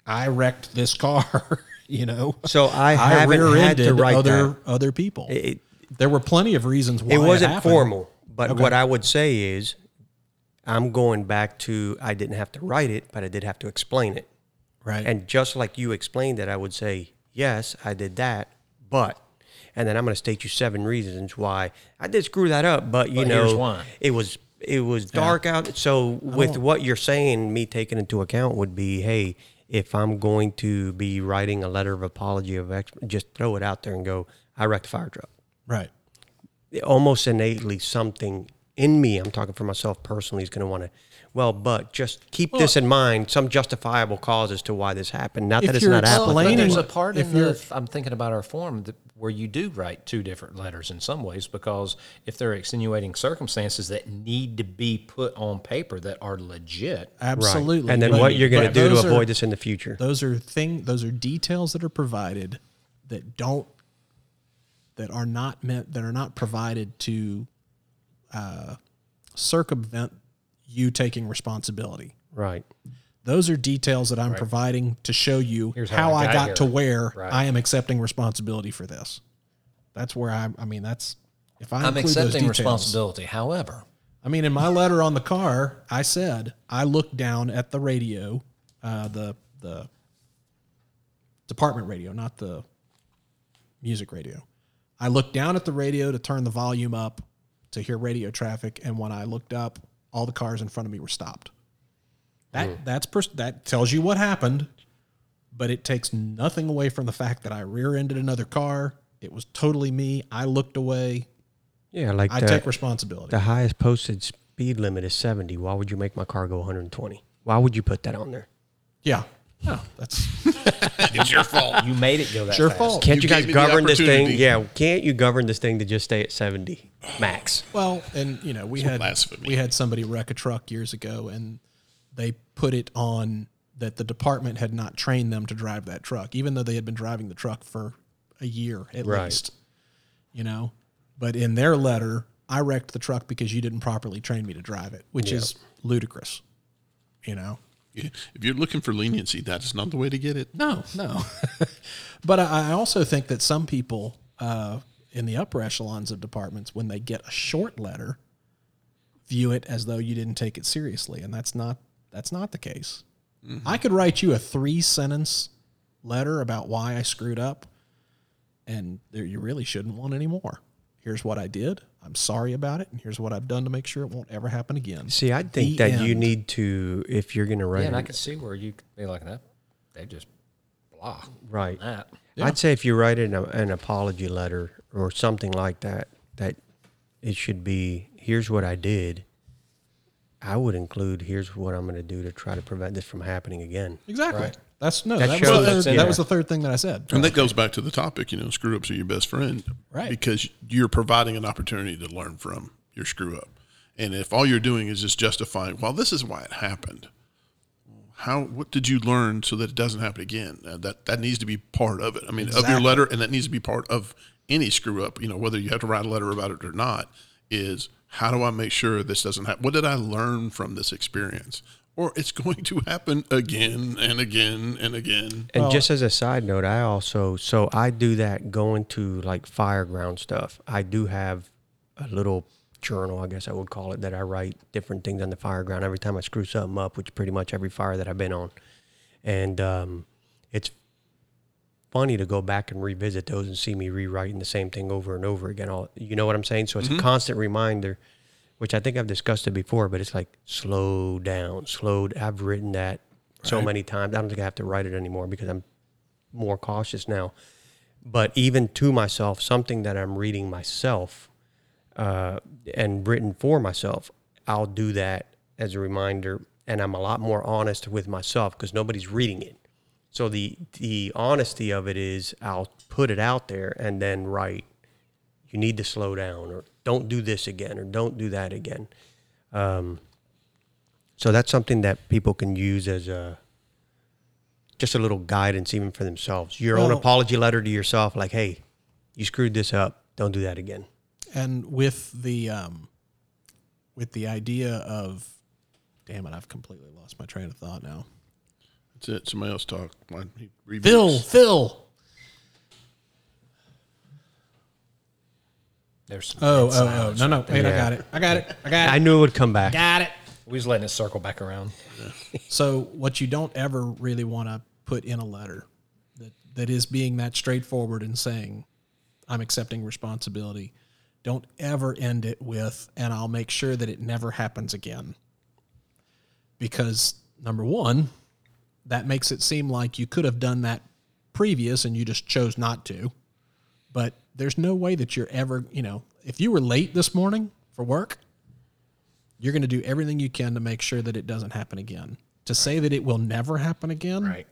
"I wrecked this car," you know. So I haven't had to write other that. other people. It- there were plenty of reasons why it wasn't happened. formal. But Okay. what I would say is, I'm going back to I didn't have to write it, but I did have to explain it. right? And just like you explained it, I would say, yes, I did that, but, and then I'm going to state you seven reasons why I did screw that up, but you But know, here's why. it was it was dark out. So with what you're saying, me taking into account would be, hey, if I'm going to be writing a letter of apology of ex, just throw it out there and go, I wrecked a fire truck. right. Almost innately, something in me, I'm talking for myself personally, is going to want to. Well, but just keep this in mind. Some justifiable cause as to why this happened. Not that it's not explaining- applicable. But there's a what- part if in the, I'm thinking about our form that, where you do write two different letters in some ways because if there are extenuating circumstances that need to be put on paper that are legit, Absolutely. And then But- what you're going to do to those are- avoid this in the future. Those are thing. Those are details that are provided that don't that are not meant that are not provided to uh, circumvent you taking responsibility. Right. Those are details that I'm providing to show you Here's how, how I I got got to where Right. I am accepting responsibility for this. That's where I'm. I mean, that's if I I'm include those accepting details- responsibility. However, I mean, in my letter on the car, I said I looked down at the radio, uh, the the department radio, not the music radio. I looked down at the radio to turn the volume up to hear radio traffic, and when I looked up, all the cars in front of me were stopped. That hmm. that's pers- that tells you what happened, but it takes nothing away from the fact that I rear-ended another car. It was totally me. I looked away. Yeah, like I the, take responsibility. the highest posted speed limit is 70. Why would you make my car go 120? Why would you put that on there? Yeah. No, that's it's your fault. you made it go that it's your fast. fault. Can't You you, guys gave me the govern this thing? opportunity. Yeah, can't you govern this thing to just stay at 70 max? Well, and you know, we had blasphemy. we had somebody wreck a truck years ago, and they put it on that the department had not trained them to drive that truck, even though they had been driving the truck for a year at Right. least. You know, but in their letter, I wrecked the truck because you didn't properly train me to drive it, which is ludicrous. You know. If you're looking for leniency, that's not the way to get it. No, no. but I I also think that some people uh, in the upper echelons of departments, when they get a short letter, view it as though you didn't take it seriously, and that's not that's not the case. I could write you a three sentence letter about why I screwed up, and there, you really shouldn't want any more. Here's what I did. I'm sorry about it, and here's what I've done to make sure it won't ever happen again. See, I think The that you need to, if you're going to write, Yeah, and I can see where you could be like that. They just blah. right. That. I'd say if you write an, an apology letter or something like that, that it should be, here's what I did. I would include, here's what I'm going to do to try to prevent this from happening again. Exactly. Right. That's no. That That, was the that's third, in that was the third thing that I said. And that goes back to the topic, you know, screw ups are your best friend. Right. Because you're providing an opportunity to learn from your screw up. And if all you're doing is just justifying, well, this is why it happened. How what did you learn so that it doesn't happen again? Uh, that that needs to be part of it. I mean, of your letter, and that needs to be part of any screw up. You know, whether you have to write a letter about it or not, is how do I make sure this doesn't happen? What did I learn from this experience? Or it's going to happen again and again and again. And Well- just as a side note, I also so I do that going to like fireground stuff. I do have a little journal, I guess I would call it, that I write different things on the fireground every time I screw something up, which pretty much every fire that I've been on. And um, it's funny to go back and revisit those and see me rewriting the same thing over and over again. All you know what I'm saying? So it's a constant reminder, which I think I've discussed it before, but it's like slow down, slow. I've written that so many times. I don't think I have to write it anymore because I'm more cautious now. But even to myself, something that I'm reading myself uh, and written for myself, I'll do that as a reminder, and I'm a lot more honest with myself because nobody's reading it. So the the honesty of it is I'll put it out there and then write, you need to slow down, or don't do this again, or don't do that again. Um, so that's something that people can use as a just a little guidance, even for themselves. Your own apology letter to yourself, like, hey, you screwed this up. Don't do that again. and with the um, with the idea of, damn it, I've completely lost my train of thought now. That's it. Somebody else talk. Mine. Phil, Phil. There's oh, oh, oh, oh, no, no, right there. wait, I got it, I got it, I got it I knew it would come back. got it. We was letting it circle back around. So, what you don't ever really want to put in a letter that that is being that straightforward and saying, "I'm accepting responsibility." Don't ever end it with, "And I'll make sure that it never happens again." Because number one, that makes it seem like you could have done that previous and you just chose not to. But there's no way that you're ever, you know, if you were late this morning for work, you're going to do everything you can to make sure that it doesn't happen again. To say that it will never happen again, Right.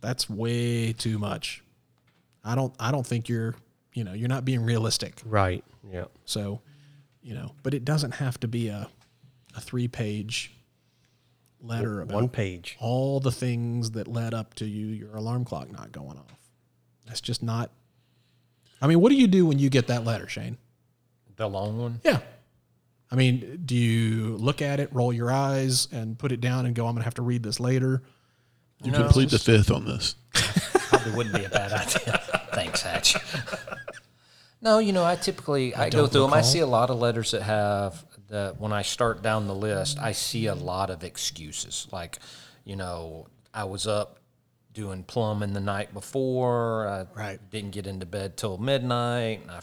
that's way too much. I don't I don't think you're, you know, you're not being realistic. Right. Yeah. So, you know, but it doesn't have to be a a 3-page letter about One page. all the things that led up to you your alarm clock not going off. That's just not I mean, what do you do when you get that letter, Shane? The long one. Yeah. I mean, do you look at it, roll your eyes, and put it down and go, I'm going to have to read this later? You No. complete the fifth on this. Probably wouldn't be a bad idea. Thanks, Hatch. No, you know, I typically I, go don't through them. I see a lot of letters that have that when I start down the list, I see a lot of excuses. Like, you know, I was up doing plumbing the night before. I Right. didn't get into bed till midnight. And I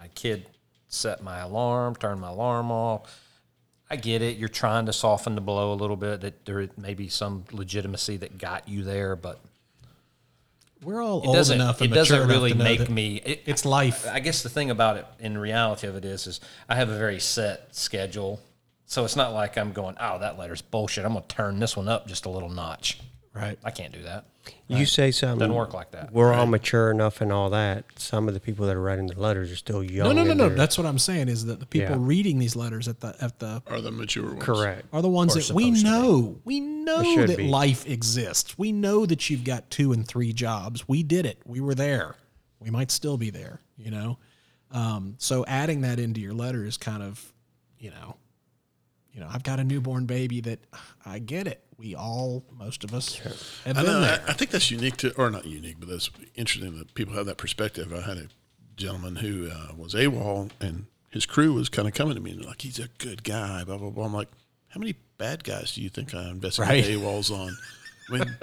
my kid set my alarm, turned my alarm off. I get it. You're trying to soften the blow a little bit. That there may be some legitimacy that got you there, but We're all it old doesn't. enough It doesn't really make me. It, It's life. I guess the thing about it, in reality of it is, is I have a very set schedule, so it's not like I'm going, oh, that letter's bullshit. I'm gonna turn this one up just a little notch. Right. I can't do that. You say something. Doesn't work like that. We're all mature enough and all that. Some of the people that are writing the letters are still young. No, no, no, no. they're- That's what I'm saying is that the people Yeah. reading these letters at the at the Are the mature ones. correct. are the ones Or that we supposed to be. know. We know should that be. life exists. We know that you've got two and three jobs. We did it. We were there. We might still be there. You know. Um, so adding that into your letter is kind of, you know, you know, I've got a newborn baby that I get it. We all, most of us, have I been know. there. I, I think that's unique to, or not unique, but that's interesting that people have that perspective. I had a gentleman who uh, was AWOL, and his crew was kind of coming to me and like, he's a good guy, blah blah blah. I'm like, how many bad guys do you think I investigate Right. AWOLs on? I mean,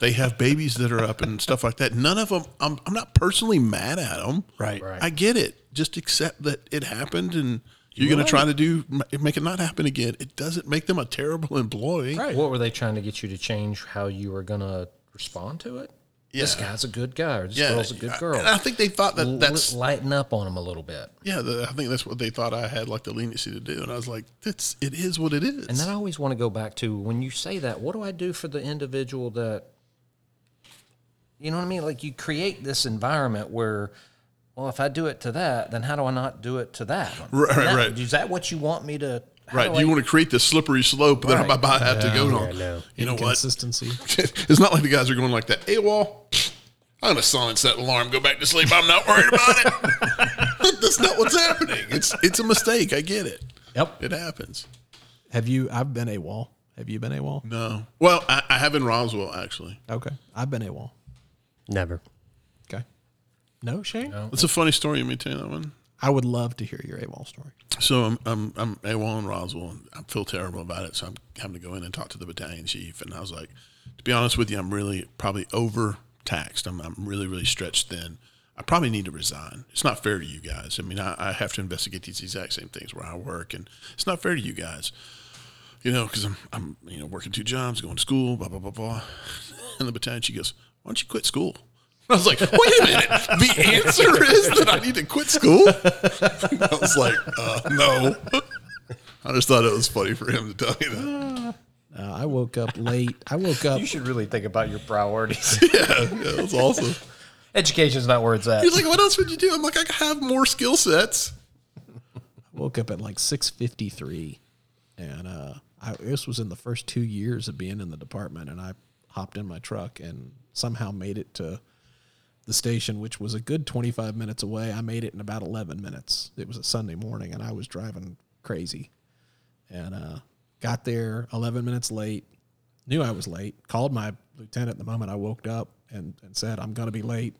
they have babies that are up and stuff like that. None of them. I'm, I'm not personally mad at them. Right. Right. I get it. Just accept that it happened, and you're going to try to do make it not happen again. It doesn't make them a terrible employee. Right. What were they trying to get you to change how you were going to respond to it? This guy's a good guy, or this Yeah, girl's a good girl. And I think they thought that L- that's lighten up on them a little bit. yeah. The, I think that's what they thought I had like the leniency to do, and I was like, "That's it is what it is." And then I always want to go back to when you say that, what do I do for the individual that, you know what I mean? Like you create this environment where, well, if I do it to that, then how do I not do it to that? one? Right, And that- right. Is that what you want me to? right, do you I- want to create this slippery slope that I'm Right. about to have to go on. no. You know what? Inconsistency. it's not like the guys are going like that. Hey, wall. I'm gonna silence that alarm. Go back to sleep. I'm not worried about it. That's not what's happening. It's it's a mistake. I get it. Yep. It happens. Have you? I've been AWOL. Have you been AWOL? No. Well, I, I have in Roswell actually. Okay. I've been AWOL. Never. Okay. No, Shane. It's a funny story. You may tell you that one. I would love to hear your AWOL story. So I'm I'm I'm AWOL in Roswell, and I feel terrible about it. So I'm having to go in and talk to the battalion chief, and I was like, to be honest with you, I'm really probably overtaxed. I'm I'm really really stretched thin. I probably need to resign. It's not fair to you guys. I mean, I, I have to investigate these exact same things where I work, and it's not fair to you guys. You know, because I'm I'm you know working two jobs, going to school, blah blah blah blah. And the battalion chief goes, "Why don't you quit school?" I was like, wait a minute. The answer is that I need to quit school? I was like, uh, no. I just thought it was funny for him to tell you that. Uh, I woke up late. I woke up. You should really think about your priorities. Yeah, yeah, that's awesome. Education's not where it's at. He's like, what else would you do? I'm like, I have more skill sets. I woke up at like 6:53 and uh I this was in the first 2 years of being in the department and I hopped in my truck and somehow made it to the station which was a good 25 minutes away. I made it in about 11 minutes. It was a Sunday morning and I was driving crazy. And uh got there 11 minutes late. Knew I was late. Called my lieutenant the moment I woke up and and said I'm going to be late.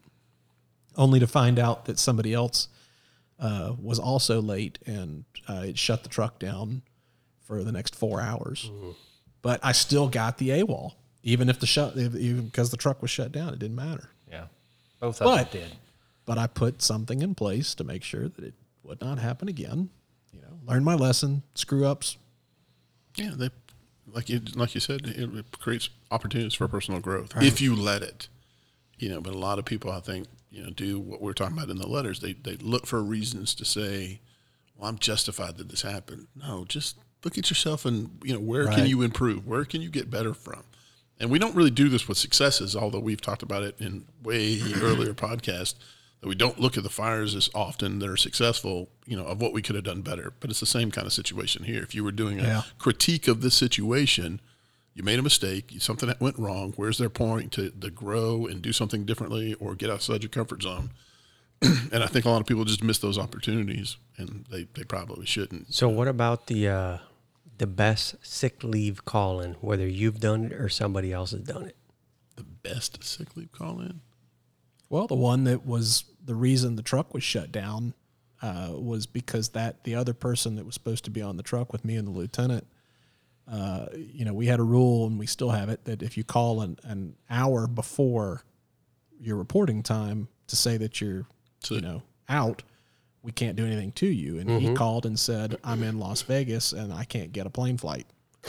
Only to find out that somebody else uh, was also late and uh, it shut the truck down for the next four hours. But I still got the AWOL, even if the shut, if- even because the truck was shut down, it didn't matter. Yeah, both of But them did. but I put something in place to make sure that it would not happen again. You know, learn my lesson. Screw ups. Yeah, they like you like you said, it, it creates opportunities for personal growth if you let it. You know, but a lot of people, I think, you know, do what we're talking about in the letters. They they look for reasons to say, "Well, I'm justified that this happened." No, just look at yourself and you know where can you improve? Where can you get better from? And we don't really do this with successes, although we've talked about it in way earlier podcast that we don't look at the fires as often that are successful, you know, of what we could have done better. But it's the same kind of situation here. If you were doing a Yeah. critique of this situation, you made a mistake, something that went wrong. Where's their point to, to grow and do something differently or get outside your comfort zone? and I think a lot of people just miss those opportunities, and they, they probably shouldn't. So what about the uh, the best sick leave call in, whether you've done it or somebody else has done it? The best sick leave call in. Well, the one that was the reason the truck was shut down uh, was because that the other person that was supposed to be on the truck with me and the lieutenant, uh, you know, we had a rule and we still have it that if you call an, an hour before your reporting time to say that you're, you know, out, we can't do anything to you. And he called and said, I'm in Las Vegas and I can't get a plane flight.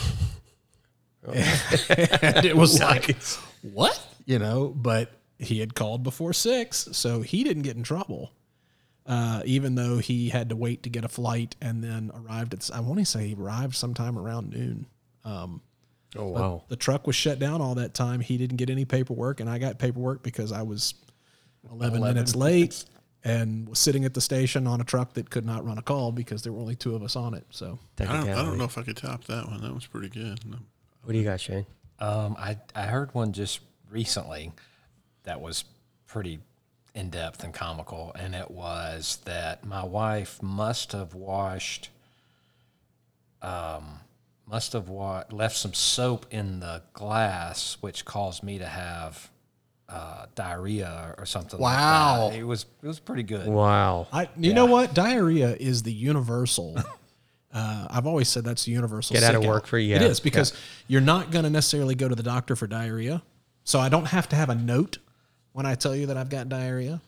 and it was like, what? You know, but he had called before six, so he didn't get in trouble. Uh, even though he had to wait to get a flight and then arrived at, I want to say he arrived sometime around noon. Oh wow! The truck was shut down all that time. He didn't get any paperwork, and I got paperwork because I was 11, minutes late and was sitting at the station on a truck that could not run a call because there were only two of us on it. So I don't, I don't know if I could top that one. That was pretty good. What do you got, Shane? Um, I I heard one just recently that was pretty in depth and comical, and it was that my wife must have washed, um, must have wa- left some soap in the glass, which caused me to have uh, diarrhea or something. Wow. like that. it was it was pretty good. Wow! I, you know what? Diarrhea is the universal. Uh, I've always said that's the universal. Get out of sick work for- It yeah, is because you're not going to necessarily go to the doctor for diarrhea. So I don't have to have a note when I tell you that I've got diarrhea.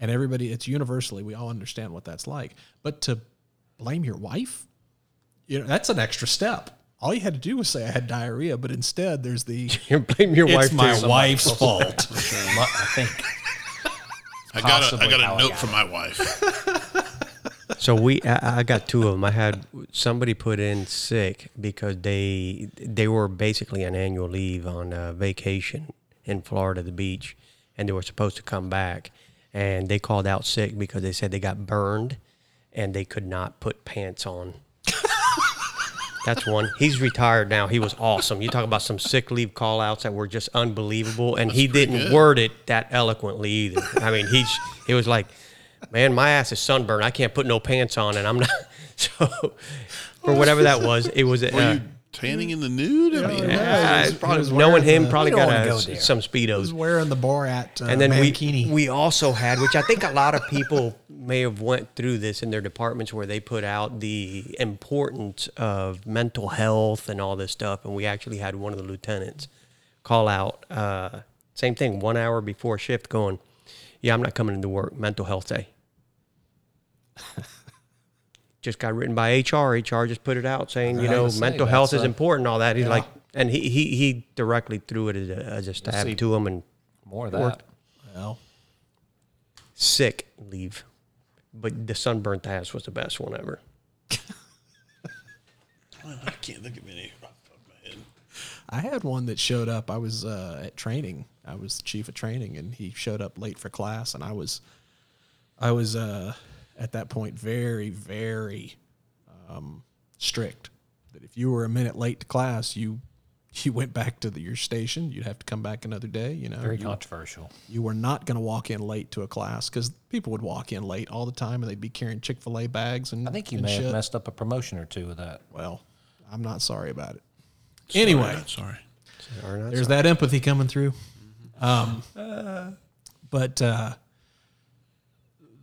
And everybody, it's universally, we all understand what that's like. But to blame your wife, you know, that's an extra step. All you had to do was say I had diarrhea, but instead there's the You blame your wife. it's my wife's fault. I think I got a, I got how a I note got from my wife. So we, I, I got two of them. I had somebody put in sick because they they were basically on annual leave on uh, vacation in Florida, the beach, and they were supposed to come back, and they called out sick because they said they got burned, and they could not put pants on. That's one. He's retired now. He was awesome. You talk about some sick leave call outs that were just unbelievable. And he didn't good. word it that eloquently either. I mean, he's he was like, Man, my ass is sunburned. I can't put no pants on and I'm not so for whatever that was, it was Were uh, you tanning in the nude? I mean, uh, was- he was knowing him the- probably got a, go there. some I was speedos. wearing the Borat uh, and then we we also had, which I think a lot of people may have went through this in their departments where they put out the importance of mental health and all this stuff. And we actually had one of the lieutenants call out, uh, same thing, one hour before shift, going, "Yeah, I'm not coming into work. Mental health day." just got written by HR. HR just put it out saying, you know, mental that's health is a- important. All that. He's Yeah. like, and he he he directly threw it as a, as a stab to him and more of Worked. that. well, sick leave. But the sunburnt ass was the best one ever. I can't think of any off the top of my head. I had one that showed up. I was uh, at training. I was the chief of training, and he showed up late for class. And I was, I was uh, at that point very, very um, strict. That if you were a minute late to class, you you went back to the, your station. You'd have to come back another day. You know, Very you, controversial. you were not going to walk in late to a class because people would walk in late all the time, and they'd be carrying Chick Fil A bags and I think you and may shit. have messed up a promotion or two with that. Well, I'm not sorry about it. Sorry, Anyway, not sorry. Or not there's that empathy coming through. Um, but uh,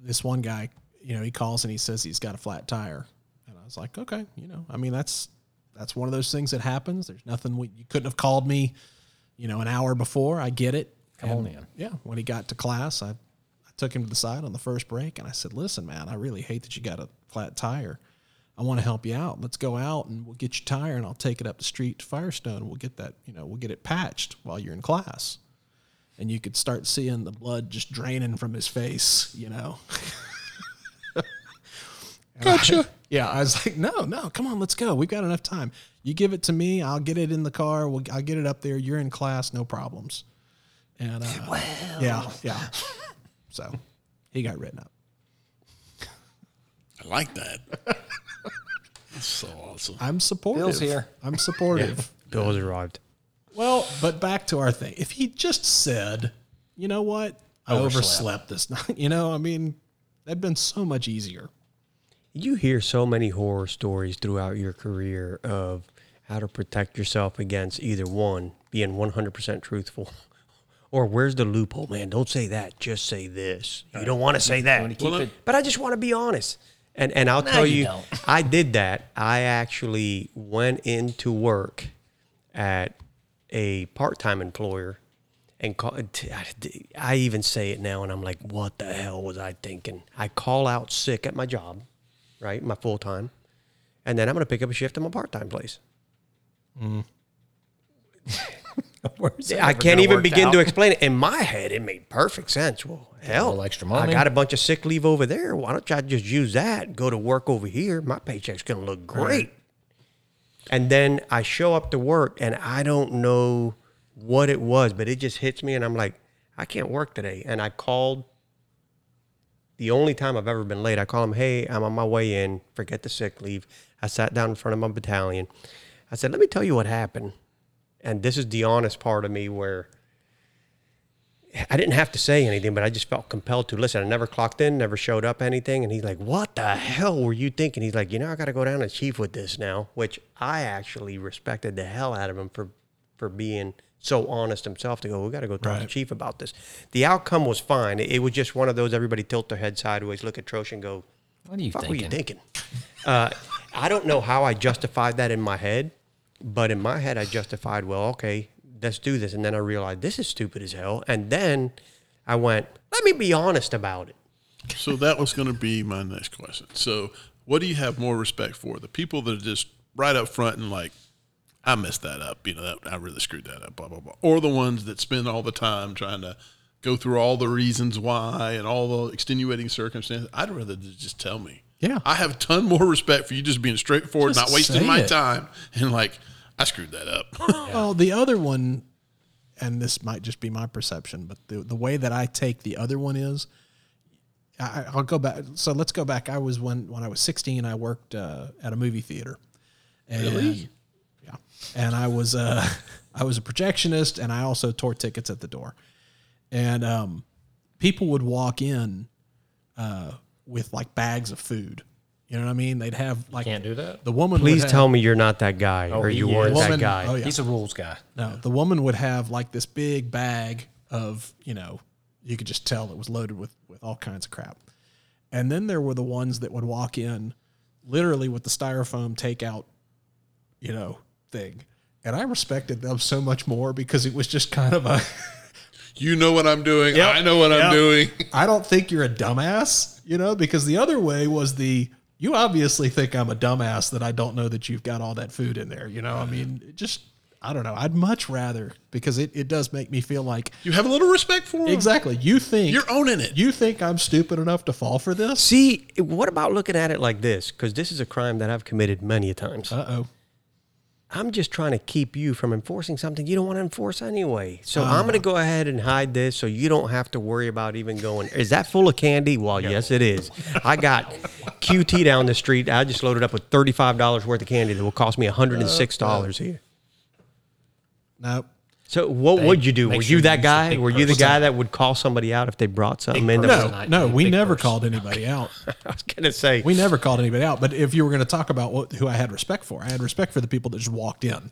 this one guy, you know, he calls and he says he's got a flat tire, and I was like, okay, you know, I mean that's that's one of those things that happens. There's nothing we, you couldn't have called me, you know, an hour before. I get it. Come And, on in. Yeah, when he got to class, I, I took him to the side on the first break, and I said, listen, man, I really hate that you got a flat tire. I want to help you out. Let's go out and we'll get your tire and I'll take it up the street to Firestone. and We'll get that, you know, we'll get it patched while you're in class. And you could start seeing the blood just draining from his face, you know. gotcha. Yeah, I was like, no, no, come on, let's go. We've got enough time. You give it to me, I'll get it in the car. We'll, I'll get it up there. You're in class, no problems. And uh, yeah, yeah. So he got written up. I like that. That's so awesome. I'm supportive. Bill's here. I'm supportive. Bill has arrived. Well, but back to our thing. If he just said, you know what? I Overslept. overslept this night. You know, I mean, that'd been so much easier. You hear so many horror stories throughout your career of how to protect yourself against either one, being 100% truthful, or where's the loophole, man? Don't say that. Just say this. You don't want to say that. keep it- But I just want to be honest. And, and I'll No, tell you you. I did that. I actually went into work at a part time employer and call, I even say it now and I'm like, what the hell was I thinking? I call out sick at my job, right? My full time. And then I'm going to pick up a shift in my part time place. I can't even begin to explain it. In my head, it made perfect sense. Well, hell, extra I got a bunch of sick leave over there. Why don't I just use that? Go to work over here. My paycheck's gonna look great. And then I show up to work, and I don't know what it was, but it just hits me, and I'm like, I can't work today. And I called. The only time I've ever been late, I call him, hey, I'm on my way in. Forget the sick leave. I sat down in front of my battalion. I said, let me tell you what happened and this is the honest part of me where I didn't have to say anything, but I just felt compelled to listen. I never clocked in, never showed up anything. And he's like, What the hell were you thinking? He's like, You know, I got to go down to chief with this now, which I actually respected the hell out of him for, for being so honest himself to go, We got to go talk to chief about this. The outcome was fine. It, it was just one of those everybody tilt their head sideways, look at Trosh and go, What are you fuck thinking? were you thinking? Uh, I don't know how I justified that in my head, but in my head, I justified, well, okay, let's do this. And then I realized this is stupid as hell. And then I went, let me be honest about it. So that was going to be my next question. So, what do you have more respect for? The people that are just right up front and like, I messed that up. You know, that, I really screwed that up. Blah blah blah. Or the ones that spend all the time trying to go through all the reasons why and all the extenuating circumstances. I'd rather just tell me. Yeah. I have a ton more respect for you just being straightforward, Just not wasting my it. time, and like, I screwed that up. Well, the other one, and this might just be my perception, but the the way that I take the other one is, I, I'll go back. So let's go back. I was when when I was 16, I worked uh, at a movie theater. And, Really? Yeah, and I was uh, I was a projectionist, and I also tore tickets at the door. And um, people would walk in uh, with like bags of food. You know what I mean? They'd have like Can't do that. the woman. Please would have, tell me you're not that guy or you is. weren't that guy. oh, yeah. He's a rules guy. No, the woman would have like this big bag of, you know, you could just tell it was loaded with with all kinds of crap. And then there were the ones that would walk in literally with the styrofoam takeout, you know, thing. And I respected them so much more because it was just kind of a you know what I'm doing. Yep. I know what I'm doing. I don't think you're a dumbass, you know, because the other way was the you obviously think I'm a dumbass that I don't know that you've got all that food in there, you know? I mean, just I don't know. I'd much rather because it, it does make me feel like You have a little respect for them. exactly you think You're owning it. you think I'm stupid enough to fall for this? See, what about looking at it like this? Because this is a crime that I've committed many a times. Uh oh. I'm just trying to keep you from enforcing something you don't want to enforce anyway. So Ah. I'm going to go ahead and hide this so you don't have to worry about even going. Is that full of candy? Well, yes, it is. I got QT down the street. I just loaded up with $35 worth of candy that will cost me $106 here. No. So what would you do? Were sure you that guy? take Were you the purse. guy that would call somebody out if they brought something in? that purse. was- No, no, we never purse. called anybody out. I was going to say. We never called anybody out. But if you were going to talk about what, who I had respect for, I had respect for the people that just walked in.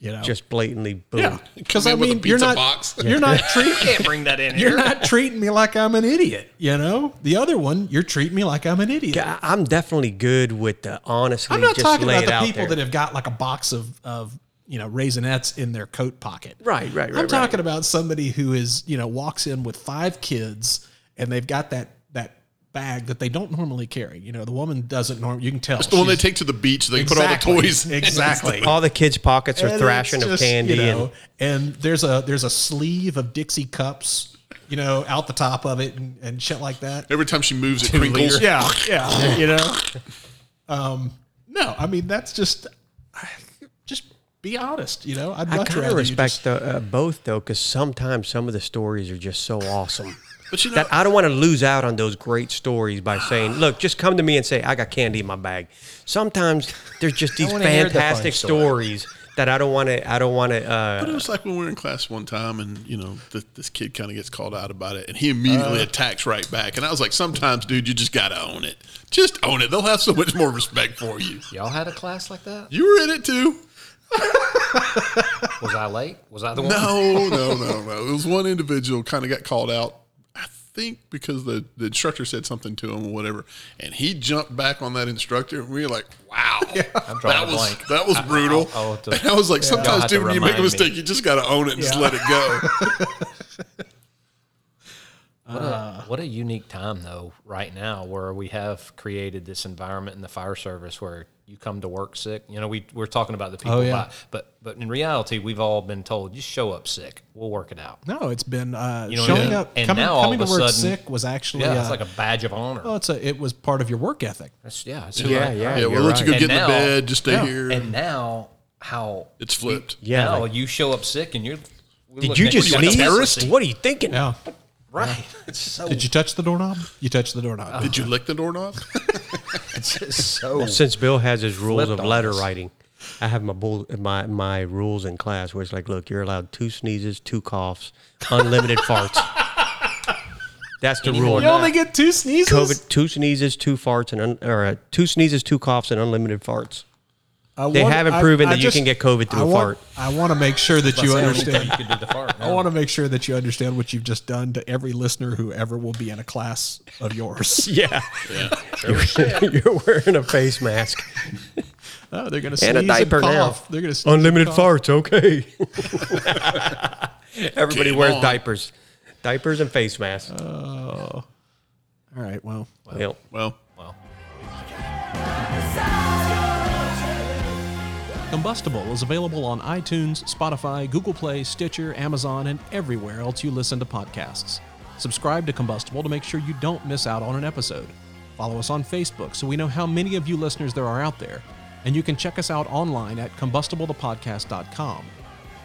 You know, just blatantly boom. yeah, because I in with a mean, you're not box. you're not treating Can't bring that in you're not treating me like I'm an idiot. You know, the other one, you're treating me like I'm an idiot. I'm definitely good with the honestly I'm not just talking about the people there. that have got like a box of of you know raisinets in their coat pocket. Right, right, right, I'm right. talking about somebody who is you know walks in with five kids and they've got that that bag that they don't normally carry. You know, the woman doesn't normally. You can tell. The one they take to the beach. They Exactly. put all the toys. in. Exactly. All the kids' pockets are And thrashing it's of candy you know, and and there's a there's a sleeve of Dixie cups, you know, out the top of it and, and shit like that. Every time she moves, it crinkles. Yeah, yeah, you know. Um, no, I mean that's just just be honest. You know, I'd I much kind rather of you respect just- the, uh, both though, because sometimes some of the stories are just so awesome But you know, that I don't want to lose out on those great stories by saying, "Look, just come to me and say I got candy in my bag." Sometimes there's just these wanna the fun fantastic story. stories that I don't want to. I don't want to. But it Uh, was like when we were in class one time, and you know, th- this kid kind of gets called out about it, and he immediately attacks right back. And I was like, sometimes, dude, you just gotta own it. Just own it. They'll have so much more respect for you. Y'all had a class like that? You were in it too. Was I late? Was I the one? No, no, no, no. It was one individual kind of got called out. I think because the, the instructor said something to him or whatever, and he jumped back on that instructor. And we were like, "Wow, drawing that was blank. that was brutal." I'll have to- and I was like, Y'all "Sometimes, dude, when you make a mistake, me. you just got to own it and just let it go." What a, uh, what a unique time, though, right now, where we have created this environment in the fire service where you come to work sick. You know, we, we're talking about the people, Oh, yeah. by, but but in reality, we've all been told, just show up sick. We'll work it out. No, it's been uh, You know what I showing mean? up. And coming now all coming of to a work sudden- sick was actually Yeah, uh, it's like a badge of honor. well, it's a it was part of your work ethic. That's, yeah, it's Yeah, right. yeah. yeah, we'll you're let you go right. get And in the bed. Just stay Yeah. here. And now, how it's flipped. Yeah, now like- you show up sick and you're. did you just like sneeze? What are you thinking? Yeah. Right. It's so. Did you touch the doorknob? You touched the doorknob. Did you lick the doorknob? It's just so. Since Bill has his rules Flipped of on letter us. writing, I have my bull, my my rules in class where it's like, look, you're allowed two sneezes, two coughs, unlimited farts. That's the Any rule. you only get two sneezes. COVID, two sneezes, two farts, and un, or uh, two sneezes, two coughs, and unlimited farts. I They want- haven't I- proven I that you just- can get COVID through I a want, fart. I want to make sure that you That's the only time understand. You could do the fart. I want to make sure that you understand what you've just done to every listener who ever will be in a class of yours. Yeah, you're, you're wearing a face mask. Oh, they're going to sneeze And a diaper now. cough. They're going to sneeze Unlimited and farts, okay. Everybody Game wears on. diapers, diapers and face masks. Oh. All right. Well, Yep. Well, Well, Combustible is available on iTunes, Spotify, Google Play, Stitcher, Amazon, and everywhere else you listen to podcasts. Subscribe to Combustible to make sure you don't miss out on an episode. Follow us on Facebook so we know how many of you listeners there are out there. And you can check us out online at combustiblethepodcast.com.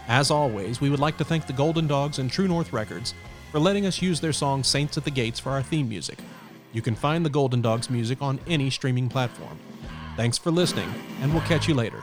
As always, we would like to thank the Golden Dogs and True North Records for letting us use their song Saints at the Gates for our theme music. You can find the Golden Dogs music on any streaming platform. Thanks for listening, and we'll catch you later.